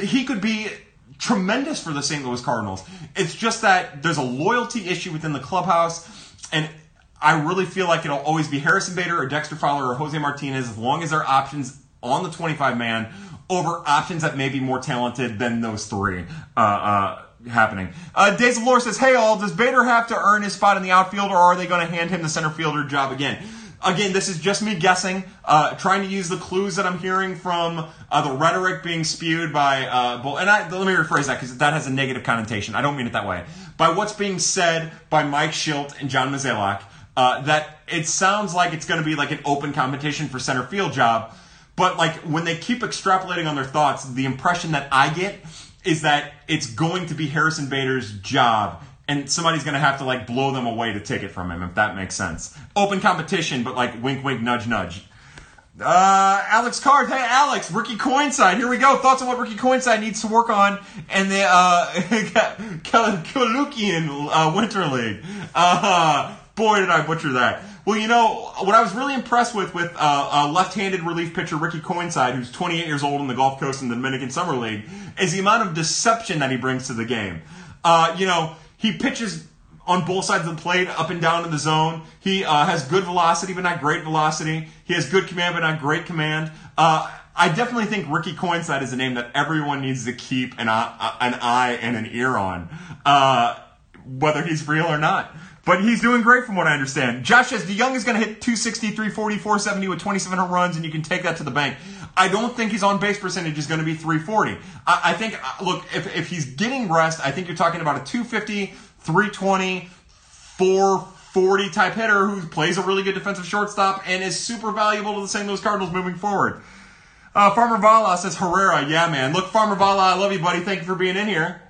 he could be tremendous for the St. Louis Cardinals. It's just that there's a loyalty issue within the clubhouse, and I really feel like it'll always be Harrison Bader or Dexter Fowler or Jose Martinez as long as there are options on the 25 man over options that may be more talented than those three. Uh, uh, happening. Uh, Days of Lore says, Hey all, does Bader have to earn his spot in the outfield or are they going to hand him the center fielder job again? Again, this is just me guessing, uh, trying to use the clues that I'm hearing from uh, the rhetoric being spewed by, uh, and I, let me rephrase that because that has a negative connotation. I don't mean it that way. By what's being said by Mike Shildt and John Mozeliak, uh, that it sounds like it's going to be like an open competition for center field job. But like when they keep extrapolating on their thoughts, the impression that I get is that it's going to be Harrison Bader's job and somebody's going to have to like blow them away to take it from him if that makes sense. Open competition, but like wink, wink, nudge, nudge. Uh, Alex Card. Hey, Alex, Ricky Coinside. Here we go. Thoughts on what Ricky Coinside needs to work on and the uh, Kalukian uh, Winter League. Uh, Boy, did I butcher that. Well, you know, what I was really impressed with with uh, uh, left-handed relief pitcher Ricky Coinside, who's 28 years old in the Gulf Coast in the Dominican Summer League, is the amount of deception that he brings to the game. Uh, you know, he pitches on both sides of the plate, up and down in the zone. He uh, has good velocity, but not great velocity. He has good command, but not great command. Uh, I definitely think Ricky Coinside is a name that everyone needs to keep an eye, an eye and an ear on, uh, whether he's real or not. But he's doing great from what I understand. Josh says DeJong is going to hit 260, 340, 470 with 27 home runs, and you can take that to the bank. I don't think his on base percentage is going to be 340. I, I think, uh, look, if, if he's getting rest, I think you're talking about a 250, 320, 440 type hitter who plays a really good defensive shortstop and is super valuable to the St. Louis Cardinals moving forward. Uh, Farmer Vala says Herrera. Yeah, man. Look, Farmer Vala, I love you, buddy. Thank you for being in here.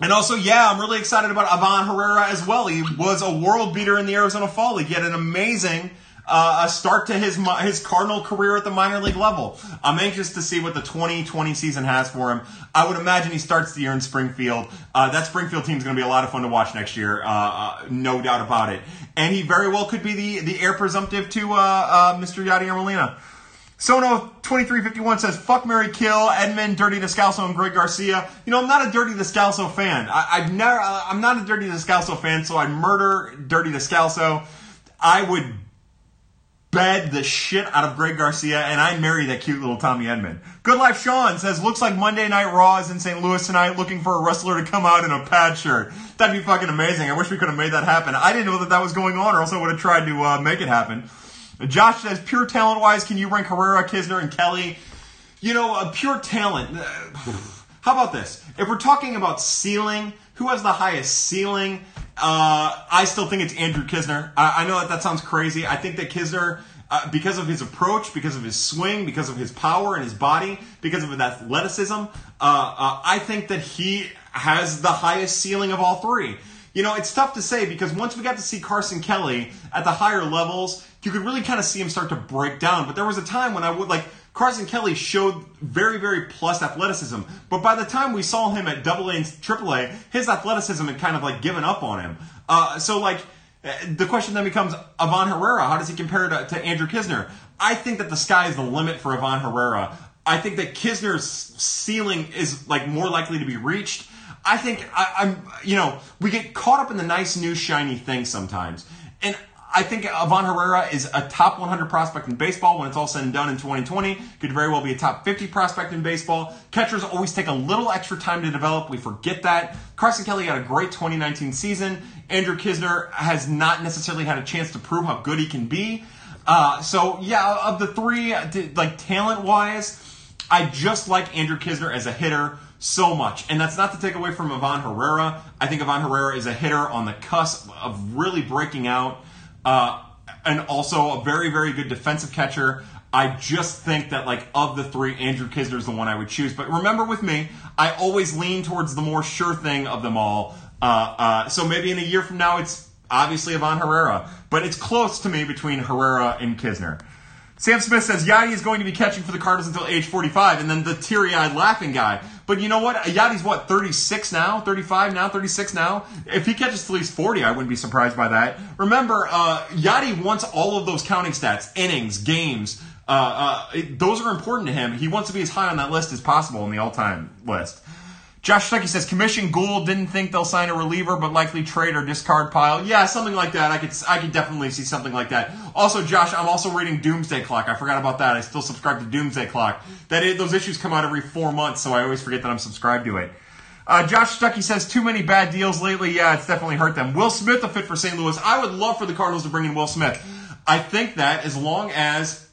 And also, yeah, I'm really excited about Ivan Herrera as well. He was a world beater in the Arizona Fall League. He had an amazing uh, start to his his Cardinal career at the minor league level. I'm anxious to see what the 2020 season has for him. I would imagine he starts the year in Springfield. Uh, that Springfield team is going to be a lot of fun to watch next year, uh, uh, no doubt about it. And he very well could be the the heir presumptive to uh, uh, Mr. Yadier Molina. Sono2351 says, fuck Mary Kill, Edman, Dirty Descalso, and Greg Garcia. You know, I'm not a Dirty Descalso fan. I, have never, I'm not a Dirty Descalso fan, so I'd murder Dirty Descalso. I would bed the shit out of Greg Garcia, and I'd marry that cute little Tommy Edman. Good Life Sean says, looks like Monday Night Raw is in St. Louis tonight, looking for a wrestler to come out in a pad shirt. That'd be fucking amazing. I wish we could have made that happen. I didn't know that that was going on, or else I would have tried to uh, make it happen. Josh says, pure talent wise, can you rank Herrera, Knizner, and Kelly? You know, uh, pure talent. How about this? If we're talking about ceiling, who has the highest ceiling? Uh, I still think it's Andrew Knizner. I, I, know that that sounds crazy. I think that Knizner, uh, because of his approach, because of his swing, because of his power and his body, because of his athleticism, uh, uh, I think that he has the highest ceiling of all three. You know, it's tough to say because once we got to see Carson Kelly at the higher levels, you could really kind of see him start to break down. But there was a time when I would like Carson Kelly showed very, very plus athleticism. But by the time we saw him at Double A and Triple A, his athleticism had kind of like given up on him. Uh, so like the question then becomes Ivan Herrera. How does he compare to, to Andrew Knizner? I think that the sky is the limit for Ivan Herrera. I think that Knizner's ceiling is like more likely to be reached. I think I, I'm, you know, we get caught up in the nice new shiny thing sometimes, and I think Ivan Herrera is a top 100 prospect in baseball when it's all said and done in 2020. Could very well be a top 50 prospect in baseball. Catchers always take a little extra time to develop. We forget that. Carson Kelly had a great 2019 season. Andrew Knizner has not necessarily had a chance to prove how good he can be. Uh, so yeah, of the three, like talent wise, I just like Andrew Knizner as a hitter so much. And that's not to take away from Ivan Herrera. I think Ivan Herrera is a hitter on the cusp of really breaking out. Uh, and also a very, very good defensive catcher. I just think that, like, of the three, Andrew Knizner is the one I would choose. But remember with me, I always lean towards the more sure thing of them all. Uh, uh, so maybe in a year from now, it's obviously Ivan Herrera. But it's close to me between Herrera and Knizner. Sam Smith says Yadi is going to be catching for the Cardinals until age 45, and then the teary-eyed laughing guy. But you know what? Yadi's what 36 now, 35 now, 36 now. If he catches till he's 40, I wouldn't be surprised by that. Remember, uh, Yadi wants all of those counting stats, innings, games. Uh, uh, those are important to him. He wants to be as high on that list as possible in the all-time list. Josh Stuckey says Commission Goold didn't think they'll sign a reliever, but likely trade or discard pile. Yeah, something like that. I could I could definitely see something like that. Also, Josh, I'm also reading Doomsday Clock. I forgot about that. I still subscribe to Doomsday Clock. That is, those issues come out every four months, so I always forget that I'm subscribed to it. Uh, Josh Stuckey says too many bad deals lately. Yeah, it's definitely hurt them. Will Smith a fit for St. Louis? I would love for the Cardinals to bring in Will Smith. I think that as long as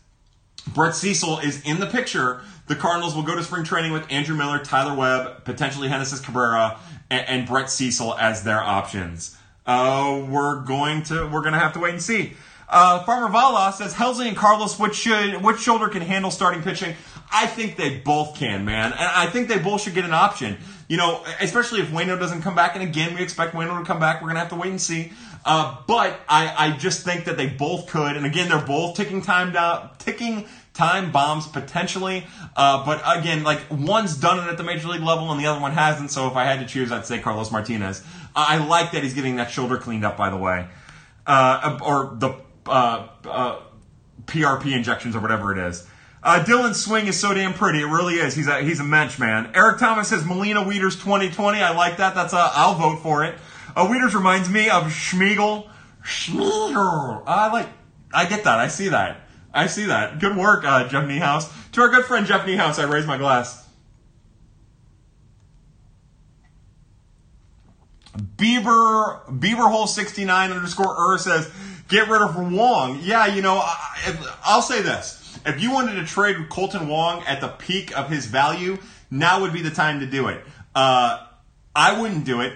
Brett Cecil is in the picture, the Cardinals will go to spring training with Andrew Miller, Tyler Webb, potentially Genesis Cabrera, and, and Brett Cecil as their options. Uh, we're going to we're going to have to wait and see. Uh, Farmer Vala says Helsley and Carlos, which should which shoulder can handle starting pitching? I think they both can, man, and I think they both should get an option. You know, especially if Waino doesn't come back, and again, we expect Waino to come back. We're gonna have to wait and see. Uh, but I, I just think that they both could, and again, they're both ticking time down, ticking time bombs potentially. Uh, but again, like one's done it at the major league level and the other one hasn't. So if I had to choose, I'd say Carlos Martinez. I like that he's getting that shoulder cleaned up. By the way, uh, or the uh, uh, PRP injections or whatever it is. Uh, Dylan's swing is so damn pretty. It really is. He's a he's a mensch man. Eric Thomas says Molina Wieters 2020. I like that. That's a, I'll vote for it. Uh, reminds me of Schmiegel. Schmiegel. I like. I get that. I see that. I see that. Good work, uh, Jeff Niehaus. To our good friend Jeff Niehaus, I raise my glass. Beaver Beaver Hole 69 underscore Ur says, get rid of Wong. Yeah, you know, I, I'll say this. If you wanted to trade Kolten Wong at the peak of his value, now would be the time to do it. Uh, I wouldn't do it.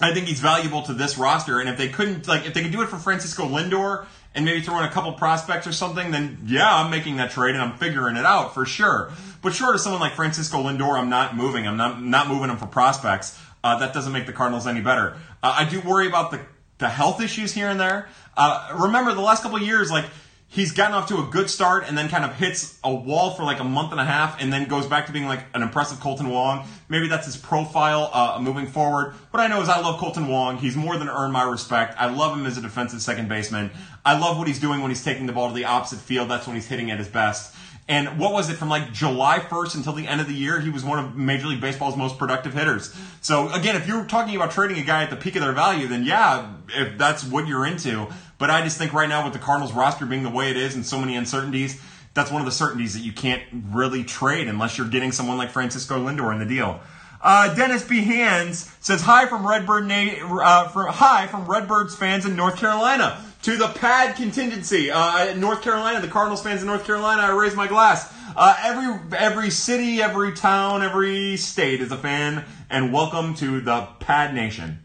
I think he's valuable to this roster, and if they couldn't, like, if they could do it for Francisco Lindor and maybe throw in a couple prospects or something, then yeah, I'm making that trade and I'm figuring it out for sure. But short of someone like Francisco Lindor, I'm not moving. I'm not not moving him for prospects. Uh, that doesn't make the Cardinals any better. Uh, I do worry about the the health issues here and there. Uh, remember the last couple years, like he's gotten off to a good start and then kind of hits a wall for like a month and a half and then goes back to being like an impressive Kolten Wong. Maybe that's his profile uh, moving forward. What I know is I love Kolten Wong. He's more than earned my respect. I love him as a defensive second baseman. I love what he's doing when he's taking the ball to the opposite field. That's when he's hitting at his best. And what was it from like July 1st until the end of the year? He was one of Major League Baseball's most productive hitters. So again, if you're talking about trading a guy at the peak of their value, then yeah, if that's what you're into. But I just think right now with the Cardinals roster being the way it is and so many uncertainties, that's one of the certainties that you can't really trade unless you're getting someone like Francisco Lindor in the deal. Uh, Dennis B. Hands says hi from Redbird. Uh, from, hi from Redbirds fans in North Carolina to the pad contingency. Uh, North Carolina, the Cardinals fans in North Carolina, I raise my glass. Uh, every every city, every town, every state is a fan, and welcome to the Pad Nation.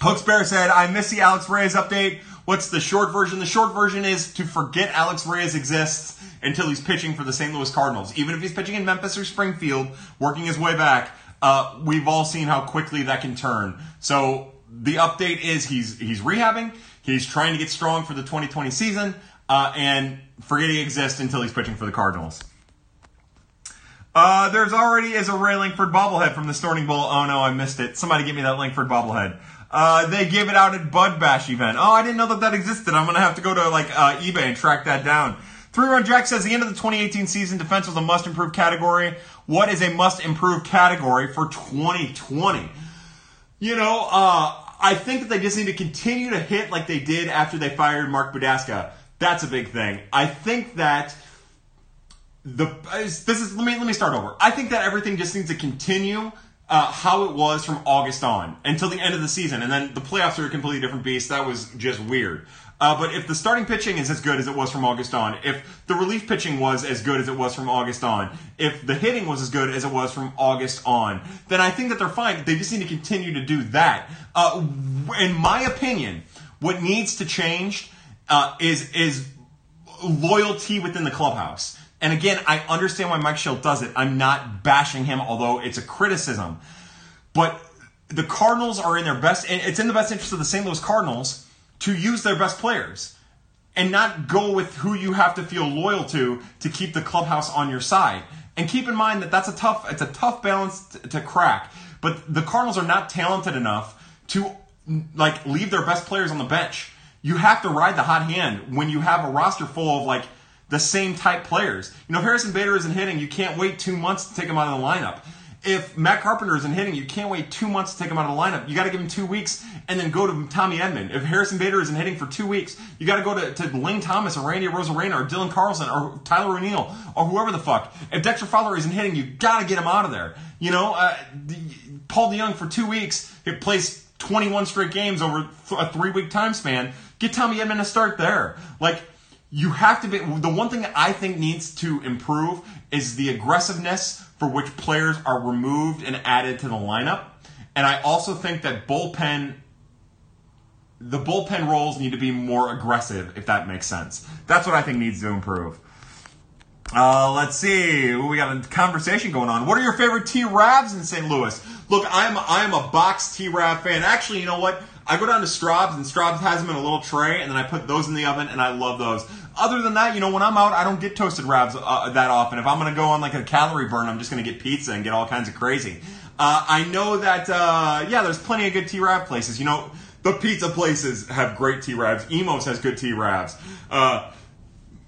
Hooks Bear said, "I miss the Alex Reyes update. What's the short version? The short version is to forget Alex Reyes exists until he's pitching for the St. Louis Cardinals. Even if he's pitching in Memphis or Springfield, working his way back, uh, we've all seen how quickly that can turn. So the update is he's he's rehabbing. He's trying to get strong for the 2020 season, uh, and forget he exists until he's pitching for the Cardinals. Uh, there's already is a Ray Lankford bobblehead from the Starting Bowl. Oh no, I missed it. Somebody give me that Lankford bobblehead. Uh, they gave it out at Bud Bash event. Oh, I didn't know that that existed. I'm gonna have to go to like uh, eBay and track that down. Three Run Jack says the end of the 2018 season defense was a must improve category. What is a must improve category for 2020? You know, uh, I think that they just need to continue to hit like they did after they fired Mark Budaska. That's a big thing. I think that the this is let me let me start over. I think that everything just needs to continue uh, how it was from August on until the end of the season, and then the playoffs are a completely different beast. That was just weird. Uh, but if the starting pitching is as good as it was from August on, if the relief pitching was as good as it was from August on, if the hitting was as good as it was from August on, then I think that they're fine. They just need to continue to do that. Uh, in my opinion, what needs to change uh, is is loyalty within the clubhouse. And again, I understand why Mike Shildt does it. I'm not bashing him, although it's a criticism. But the Cardinals are in their best, and it's in the best interest of the St. Louis Cardinals to use their best players and not go with who you have to feel loyal to to keep the clubhouse on your side. And keep in mind that that's a tough it's a tough balance to crack. But the Cardinals are not talented enough to like leave their best players on the bench. You have to ride the hot hand when you have a roster full of like the same type players. You know, if Harrison Bader isn't hitting, you can't wait two months to take him out of the lineup if Matt Carpenter isn't hitting, you can't wait two months to take him out of the lineup. You got to give him two weeks and then go to Tommy Edman. If Harrison Bader isn't hitting for two weeks, you got to go to, Lane Thomas or Randy Arozarena or Dylan Carlson or Tyler O'Neill or whoever the fuck. If Dexter Fowler isn't hitting, you got to get him out of there. You know, uh, Paul DeJong for two weeks, it plays 21 straight games over a three week time span. Get Tommy Edman to start there. Like, you have to be the one thing that I think needs to improve is the aggressiveness for which players are removed and added to the lineup. And I also think that bullpen the bullpen roles need to be more aggressive, if that makes sense. That's what I think needs to improve. Uh, let's see. We got a conversation going on. What are your favorite T Ravs in St. Louis? Look, I'm I'm a box T Rav fan. Actually, you know what? I go down to Straub's and Straub's has them in a little tray, and then I put those in the oven, and I love those. Other than that, you know, when I'm out, I don't get toasted Ravs uh, that often. If I'm gonna go on like a calorie burn, I'm just gonna get pizza and get all kinds of crazy. Uh, I know that, uh, yeah, there's plenty of good T-Rav places. You know, the pizza places have great T-Ravs. Imo's has good T-Ravs. Uh,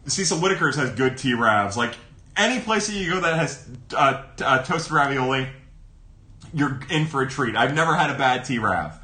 Cecil Whitaker's has good T-Ravs. Like, any place that you go that has uh, t- uh, toasted ravioli, you're in for a treat. I've never had a bad T-Rav.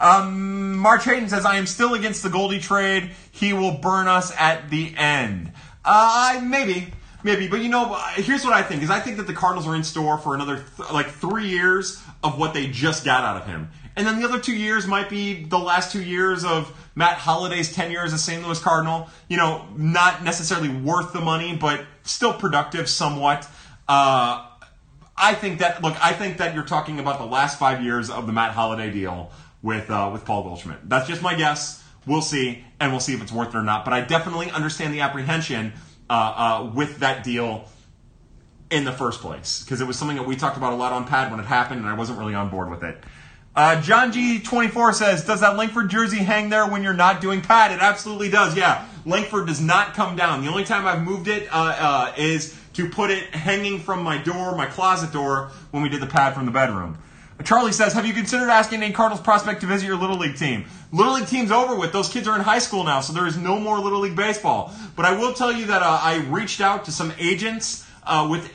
Um, March Hayden says, I am still against the Goldie trade. He will burn us at the end. Uh, maybe. Maybe, but you know, here's what I think: is I think that the Cardinals are in store for another th- like three years of what they just got out of him, and then the other two years might be the last two years of Matt Holliday's tenure as a St. Louis Cardinal. You know, not necessarily worth the money, but still productive somewhat. Uh, I think that look, I think that you're talking about the last five years of the Matt Holliday deal with uh, with Paul Goldschmidt. That's just my guess. We'll see, and we'll see if it's worth it or not. But I definitely understand the apprehension uh, uh, with that deal in the first place because it was something that we talked about a lot on Pad when it happened, and I wasn't really on board with it. Uh, John G24 says, Does that Lankford jersey hang there when you're not doing pad? It absolutely does, yeah. Lankford does not come down. The only time I've moved it uh, uh, is to put it hanging from my door, my closet door, when we did the pad from the bedroom. Charlie says, Have you considered asking a Cardinals prospect to visit your Little League team? Little League team's over with. Those kids are in high school now, so there is no more Little League baseball. But I will tell you that uh, I reached out to some agents uh, with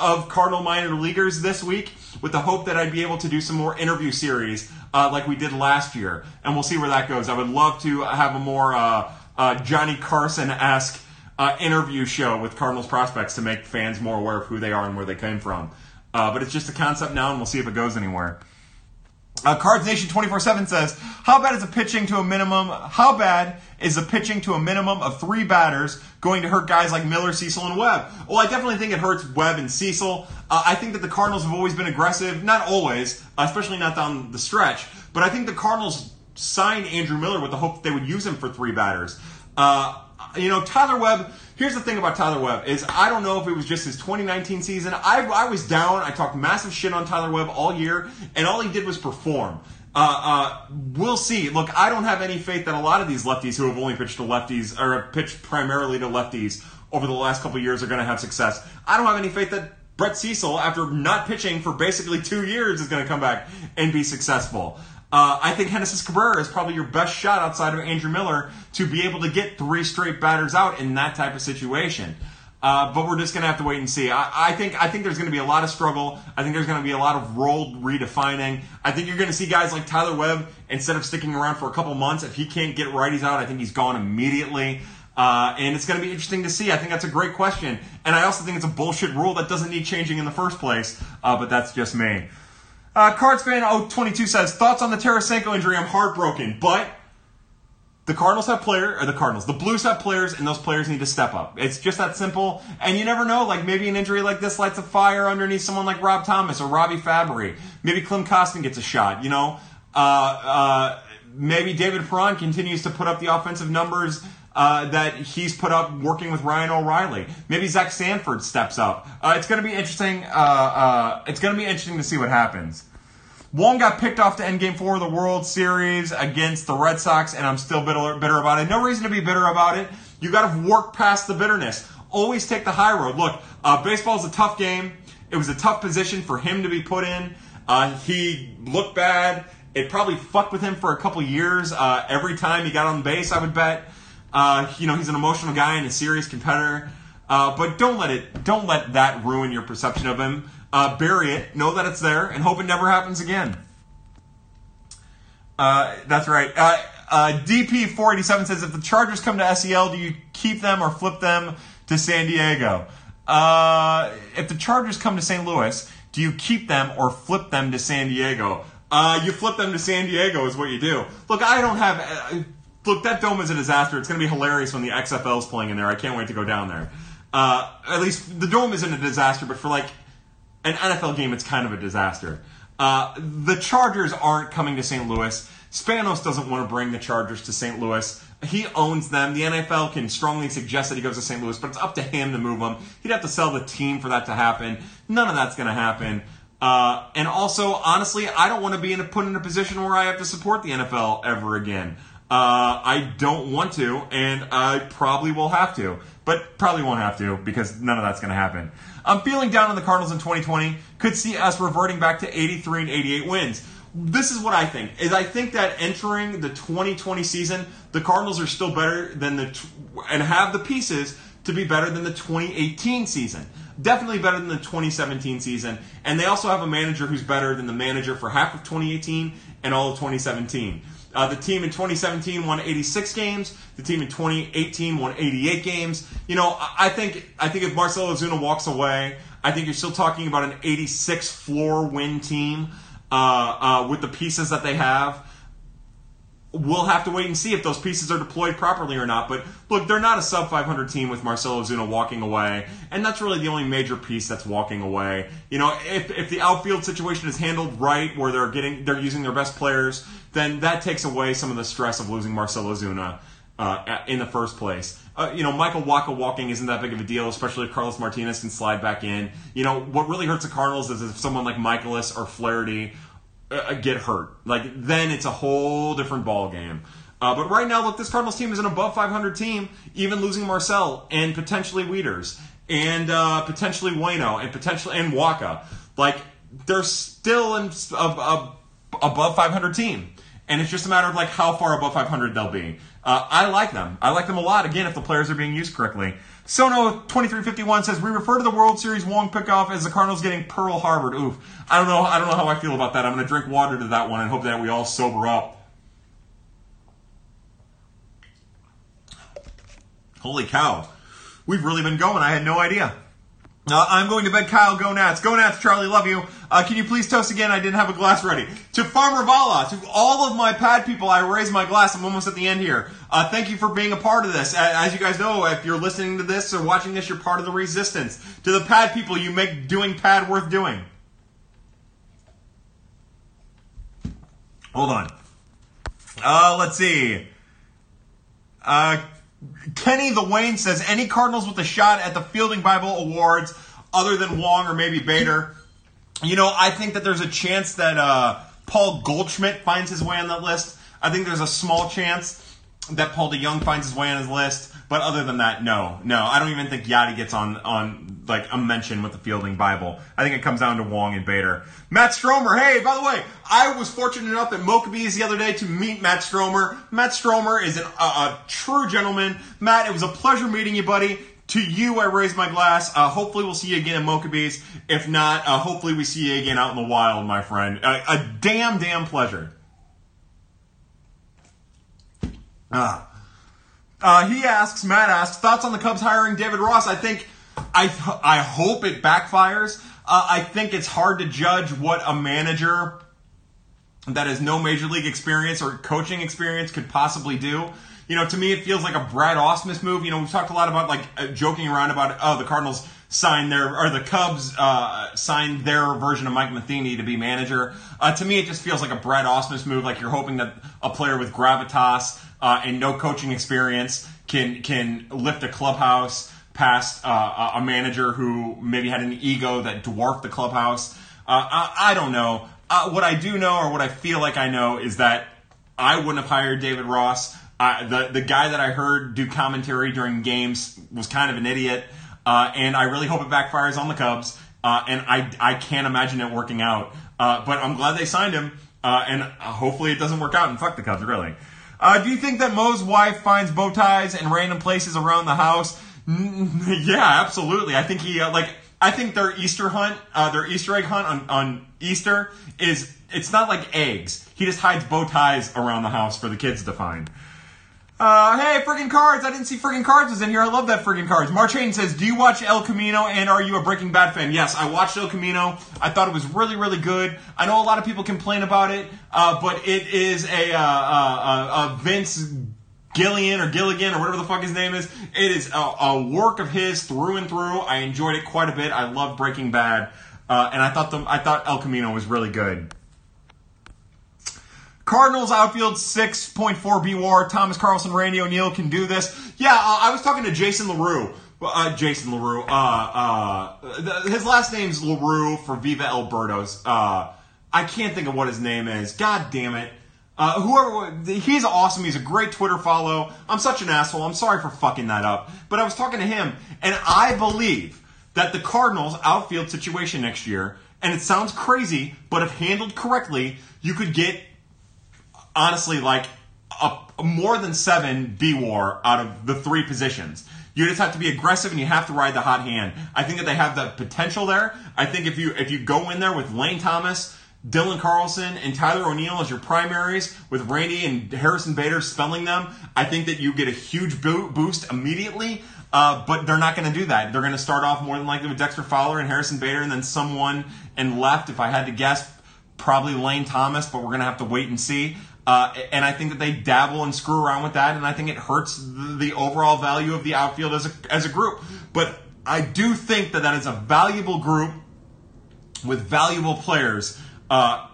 of Cardinal minor leaguers this week with the hope that I'd be able to do some more interview series uh, like we did last year, and we'll see where that goes. I would love to have a more uh, uh, Johnny Carson esque uh, interview show with Cardinals prospects to make fans more aware of who they are and where they came from. Uh, but it's just a concept now, and we'll see if it goes anywhere. Uh, Cards Nation 24 7 says, How bad is a pitching to a minimum? How bad is a pitching to a minimum of three batters going to hurt guys like Miller, Cecil, and Webb? Well, I definitely think it hurts Webb and Cecil. Uh, I think that the Cardinals have always been aggressive, not always, especially not down the stretch, but I think the Cardinals signed Andrew Miller with the hope that they would use him for three batters. Uh, you know, Tyler Webb. Here's the thing about Tyler Webb is I don't know if it was just his 2019 season. I, I was down. I talked massive shit on Tyler Webb all year, and all he did was perform. Uh, uh, we'll see. Look, I don't have any faith that a lot of these lefties who have only pitched to lefties or pitched primarily to lefties over the last couple years are going to have success. I don't have any faith that Brett Cecil, after not pitching for basically two years, is going to come back and be successful. Uh, I think Genesis Cabrera is probably your best shot outside of Andrew Miller to be able to get three straight batters out in that type of situation. Uh, but we're just gonna have to wait and see. I, I think I think there's gonna be a lot of struggle. I think there's gonna be a lot of role redefining. I think you're gonna see guys like Tyler Webb instead of sticking around for a couple months. If he can't get righties out, I think he's gone immediately. Uh, and it's going to be interesting to see. I think that's a great question. And I also think it's a bullshit rule that doesn't need changing in the first place. Uh, but that's just me. Uh, Cards fan 022 says thoughts on the Tarasenko injury. I'm heartbroken, but the Cardinals have players, or the Cardinals, the Blues have players, and those players need to step up. It's just that simple. And you never know, like maybe an injury like this lights a fire underneath someone like Rob Thomas or Robby Fabbri. Maybe Klim Kostin gets a shot. You know, uh, uh, maybe David Perron continues to put up the offensive numbers uh, that he's put up working with Ryan O'Reilly. Maybe Zach Sanford steps up. Uh, it's going to be interesting. Uh, uh, it's going to be interesting to see what happens. Wong got picked off to end game four of the World Series against the Red Sox, and I'm still bitter, bitter about it. No reason to be bitter about it. You got to work past the bitterness. Always take the high road. Look, uh, baseball is a tough game. It was a tough position for him to be put in. Uh, he looked bad. It probably fucked with him for a couple years. Uh, every time he got on base, I would bet. Uh, you know, he's an emotional guy and a serious competitor. Uh, but don't let it, don't let that ruin your perception of him. Uh, bury it, know that it's there, and hope it never happens again. Uh, that's right. Uh, uh, DP487 says, if the Chargers come to SEL, do you keep them or flip them to San Diego? Uh, if the Chargers come to St. Louis, do you keep them or flip them to San Diego? You flip them to San Diego is what you do. Look, I don't have. Look, that dome is a disaster. It's going to be hilarious when the XFL is playing in there. I can't wait to go down there. Uh, at least the dome isn't a disaster, but for like an NFL game, it's kind of a disaster. Uh, the Chargers aren't coming to St. Louis. Spanos doesn't want to bring the Chargers to St. Louis. He owns them. The NFL can strongly suggest that he goes to St. Louis, but it's up to him to move them. He'd have to sell the team for that to happen. None of that's going to happen. Uh, and also, honestly, I don't want to be in a, put in a position where I have to support the NFL ever again. Uh, I don't want to, and I probably will have to, but probably won't have to because none of that's going to happen. I'm feeling down on the Cardinals in 2020. Could see us reverting back to 83 and 88 wins. This is what I think. Is I think that entering the 2020 season, the Cardinals are still better than the and have the pieces to be better than the 2018 season. Definitely better than the 2017 season. And they also have a manager who's better than the manager for half of 2018 and all of 2017. Uh, the team in 2017 won 86 games. The team in 2018 won 88 games. You know, I think I think if Marcell Ozuna walks away, I think you're still talking about an 86 floor win team uh, uh, with the pieces that they have we'll have to wait and see if those pieces are deployed properly or not. But look, they're not a sub 500 team with Marcell Ozuna walking away, and that's really the only major piece that's walking away. You know, if, if the outfield situation is handled right, where they're getting they're using their best players, then that takes away some of the stress of losing Marcell Ozuna. Uh, in the first place, uh, you know Michael Wacha walking isn't that big of a deal, especially if Carlos Martinez can slide back in. You know what really hurts the Cardinals is if someone like Mikolas or Flaherty uh, get hurt. Like then it's a whole different ball game. Uh, but right now, look, this Cardinals team is an above 500 team, even losing Marcel and potentially Wieters and uh, potentially Waino and potentially and Wacha. Like they're still in, above 500 team, and it's just a matter of like how far above 500 they'll be. Uh, I like them. I like them a lot. Again, if the players are being used correctly. Sono2351 says, we refer to the World Series Wong pickoff as the Cardinals getting Pearl Harbor. Oof. I don't know. I don't know how I feel about that. I'm going to drink water to that one and hope that we all sober up. Holy cow. We've really been going. I had no idea. Uh, I'm going to bed, Kyle. Go Nats. Go Nats, Charlie. Love you. Uh, can you please toast again? I didn't have a glass ready. To Farmer Vala, to all of my pad people, I raise my glass. I'm almost at the end here. Uh, thank you for being a part of this. As you guys know, if you're listening to this or watching this, you're part of the resistance. To the pad people, you make doing pad worth doing. Hold on. Uh, let's see. Uh, Kenny the Wayne says any Cardinals with a shot at the Fielding Bible Awards other than Wong or maybe Bader. You know, I think that there's a chance that uh, Paul Goldschmidt finds his way on that list. I think there's a small chance that Paul DeJong finds his way on his list. But other than that, no, no, I don't even think Yadi gets on on like a mention with the Fielding Bible. I think it comes down to Wong and Bader. Matt Stromer, hey, by the way, I was fortunate enough at Mokabe's the other day to meet Matt Stromer. Matt Stromer is an, a, a true gentleman. Matt, it was a pleasure meeting you, buddy. To you, I raise my glass. Uh, hopefully, we'll see you again at Mokabe's. If not, uh, hopefully, we see you again out in the wild, my friend. A damn, damn pleasure. Ah. Uh, he asks, Matt asks, thoughts on the Cubs hiring David Ross? I think, I, I hope it backfires. Uh, I think it's hard to judge what a manager that has no major league experience or coaching experience could possibly do. You know, to me, it feels like a Brad Ausmus move. You know, we've talked a lot about like uh, joking around about, oh, the Cardinals signed their, or the Cubs uh, signed their version of Mike Matheny to be manager. Uh, to me, it just feels like a Brad Ausmus move. Like you're hoping that a player with gravitas uh, and no coaching experience can can lift a clubhouse past uh, a manager who maybe had an ego that dwarfed the clubhouse. Uh, I, I, don't know. Uh, what I do know, or what I feel like I know, is that I wouldn't have hired David Ross. the the guy that I heard do commentary during games was kind of an idiot, uh, and I really hope it backfires on the Cubs. Uh, and I I can't imagine it working out. but I'm glad they signed him, and hopefully it doesn't work out and fuck the Cubs really. Uh, do you think that Mo's wife finds bow ties in random places around the house? yeah, absolutely. I think he uh, like. I think their Easter hunt, uh, their Easter egg hunt on, on Easter is it's not like eggs. He just hides bow ties around the house for the kids to find. Uh, hey, friggin' cards! I didn't see friggin' cards was in here. I love that friggin' cards. March Hayden says, "Do you watch El Camino and are you a Breaking Bad fan?" Yes, I watched El Camino. I thought it was really, really good. I know a lot of people complain about it, uh, but it is a, uh, uh, a Vince Gillian or Gilligan or whatever the fuck his name is. It is a, a, work of his through and through. I enjoyed it quite a bit. I love Breaking Bad, uh, and I thought the I thought El Camino was really good. Cardinals outfield 6.4 B WAR. Thomas Carlson, Randy O'Neill can do this. Yeah, uh, I was talking to Jason LaRue. Uh, Jason LaRue. Uh, uh, his last name's LaRue for Viva El Birdos. Uh, I can't think of what his name is. God damn it. Uh, whoever he's awesome. He's a great Twitter follow. I'm such an asshole. I'm sorry for fucking that up. But I was talking to him, and I believe that the Cardinals' outfield situation next year, and it sounds crazy, but if handled correctly, you could get honestly like a, a more than seven B WAR out of the three positions. You just have to be aggressive and you have to ride the hot hand. I think that they have the potential there. I think if you if you go in there with Lane Thomas, Dylan Carlson, and Tyler O'Neill as your primaries, with Randy and Harrison Bader spelling them, I think that you get a huge boost immediately. Uh, but they're not going to do that. They're going to start off more than likely with Dexter Fowler and Harrison Bader, and then someone and left. If I had to guess, probably Lane Thomas, but we're going to have to wait and see. Uh, and I think that they dabble and screw around with that, and I think it hurts the, the, overall value of the outfield as a, as a group. But I do think that that is a valuable group with valuable players uh,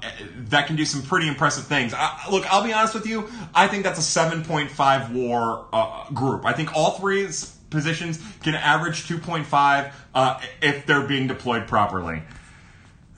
that can do some pretty impressive things. I, look, I'll be honest with you. I think that's a 7.5 WAR uh, group. I think all three positions can average 2.5 uh, if they're being deployed properly.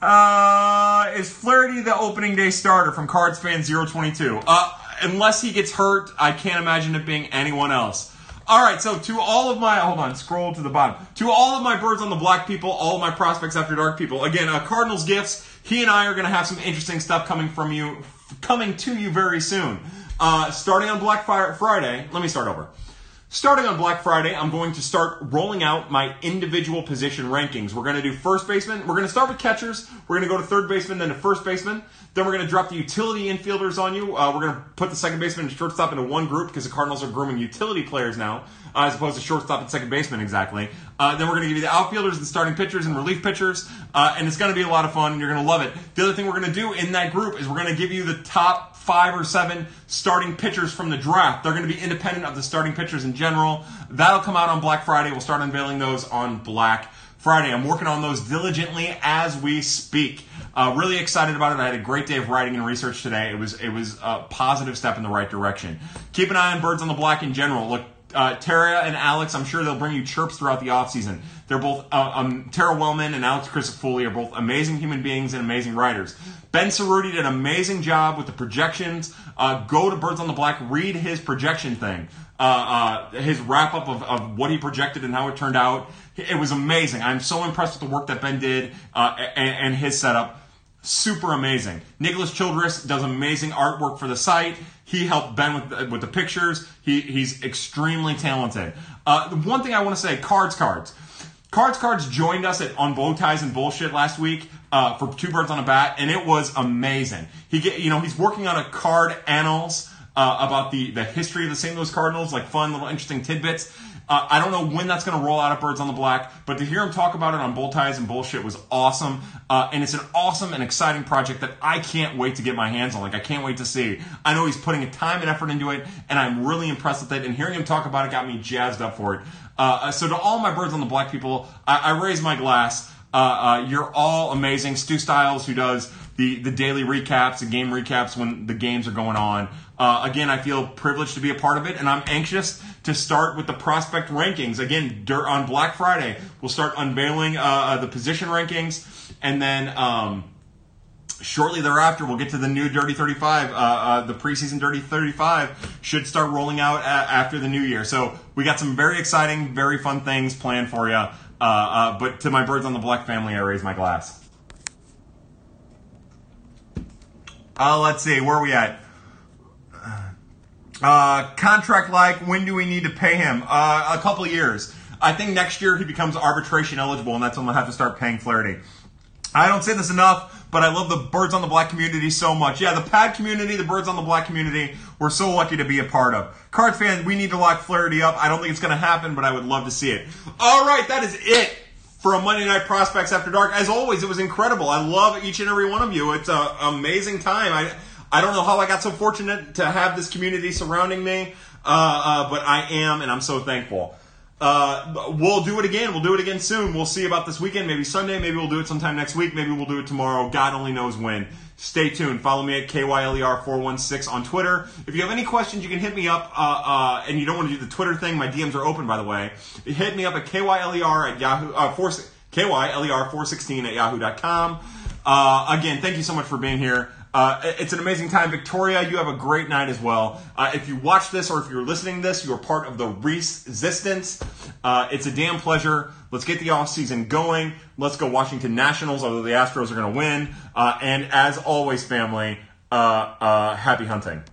Uh, is Flaherty the opening day starter from Cards fan 022? Uh, unless he gets hurt, I can't imagine it being anyone else. All right, so to all of my hold on, scroll to the bottom. To all of my birds on the black people, all my prospects after dark people. Again, uh, Cardinals gifts. He and I are going to have some interesting stuff coming from you, coming to you very soon. Uh, starting on Black Friday. Let me start over. Starting on Black Friday, I'm going to start rolling out my individual position rankings. We're going to do first baseman. We're going to start with catchers. We're going to go to third baseman, then to first baseman. Then we're going to drop the utility infielders on you. Uh, we're going to put the second baseman and shortstop into one group because the Cardinals are grooming utility players now, uh, as opposed to shortstop and second baseman exactly. Uh, then we're going to give you the outfielders, the starting pitchers, and relief pitchers, uh, and it's going to be a lot of fun. And you're going to love it. The other thing we're going to do in that group is we're going to give you the top five or seven starting pitchers from the draft. They're going to be independent of the starting pitchers in general. That'll come out on Black Friday. We'll start unveiling those on Black Friday. I'm working on those diligently as we speak. Uh, really excited about it. I had a great day of writing and research today. It was it was a positive step in the right direction. Keep an eye on Birds on the Black in general. Look, uh, Tara and Alex, I'm sure they'll bring you chirps throughout the offseason. They're both, uh, um, Tara Wellman and Alex Crisafulli are both amazing human beings and amazing writers. Ben Cerruti did an amazing job with the projections. Uh, go to Birds on the Black, read his projection thing, uh, uh, his wrap up of, of what he projected and how it turned out. It was amazing. I'm so impressed with the work that Ben did uh, and, and his setup super amazing. Nicholas Childress does amazing artwork for the site. He helped Ben with the, with the pictures. He, he's extremely talented. Uh, the one thing I want to say, cards, cards. Cards Cards joined us at on bow ties and bullshit last week uh, for two birds on a bat, and it was amazing. He get you know he's working on a card annals uh, about the the history of the St. Louis Cardinals, like fun little interesting tidbits. Uh, I don't know when that's going to roll out of Birds on the Black, but to hear him talk about it on Bow Ties and Bullshit was awesome. Uh, and it's an awesome and exciting project that I can't wait to get my hands on. Like, I can't wait to see. I know he's putting a time and effort into it, and I'm really impressed with it. And hearing him talk about it got me jazzed up for it. Uh, so, to all my Birds on the Black people, I, I raise my glass. Uh, uh, you're all amazing. Stu Styles, who does the, the daily recaps, the game recaps when the games are going on. Uh, again, I feel privileged to be a part of it, and I'm anxious to start with the prospect rankings. Again, dirt on Black Friday, we'll start unveiling uh, uh, the position rankings, and then um, shortly thereafter, we'll get to the new Dirty 35. Uh, uh, the preseason Dirty 35 should start rolling out a- after the new year. So we got some very exciting, very fun things planned for you. Uh, but to my birds on the black family, I raise my glass. let's see, where are we at? Uh, contract like, when do we need to pay him? Uh, a couple years. I think next year he becomes arbitration eligible, and that's when we'll have to start paying Flaherty. I don't say this enough, but I love the Birds on the Black community so much. Yeah, the pad community, the Birds on the Black community, we're so lucky to be a part of. Card fans, we need to lock Flaherty up. I don't think it's going to happen, but I would love to see it. All right, that is it for a Monday Night Prospects After Dark. As always, it was incredible. I love each and every one of you. It's an amazing time. I I don't know how I got so fortunate to have this community surrounding me, uh, uh, but I am, and I'm so thankful. Uh, we'll do it again. We'll do it again soon. We'll see about this weekend. Maybe Sunday. Maybe we'll do it sometime next week. Maybe we'll do it tomorrow. God only knows when. Stay tuned. Follow me at KYLER416 on Twitter. If you have any questions, you can hit me up. Uh, uh, and you don't want to do the Twitter thing, my DMs are open, by the way. Hit me up at KYLER at Yahoo, uh, 4, KYLER416 at yahoo.com. Uh, again, thank you so much for being here. Uh, it's an amazing time. Victoria, you have a great night as well. Uh, if you watch this or if you're listening to this, you are part of the Resistance. Uh, it's a damn pleasure. Let's get the off season going. Let's go Washington Nationals, although the Astros are going to win. Uh, and as always, family, uh, uh, happy hunting.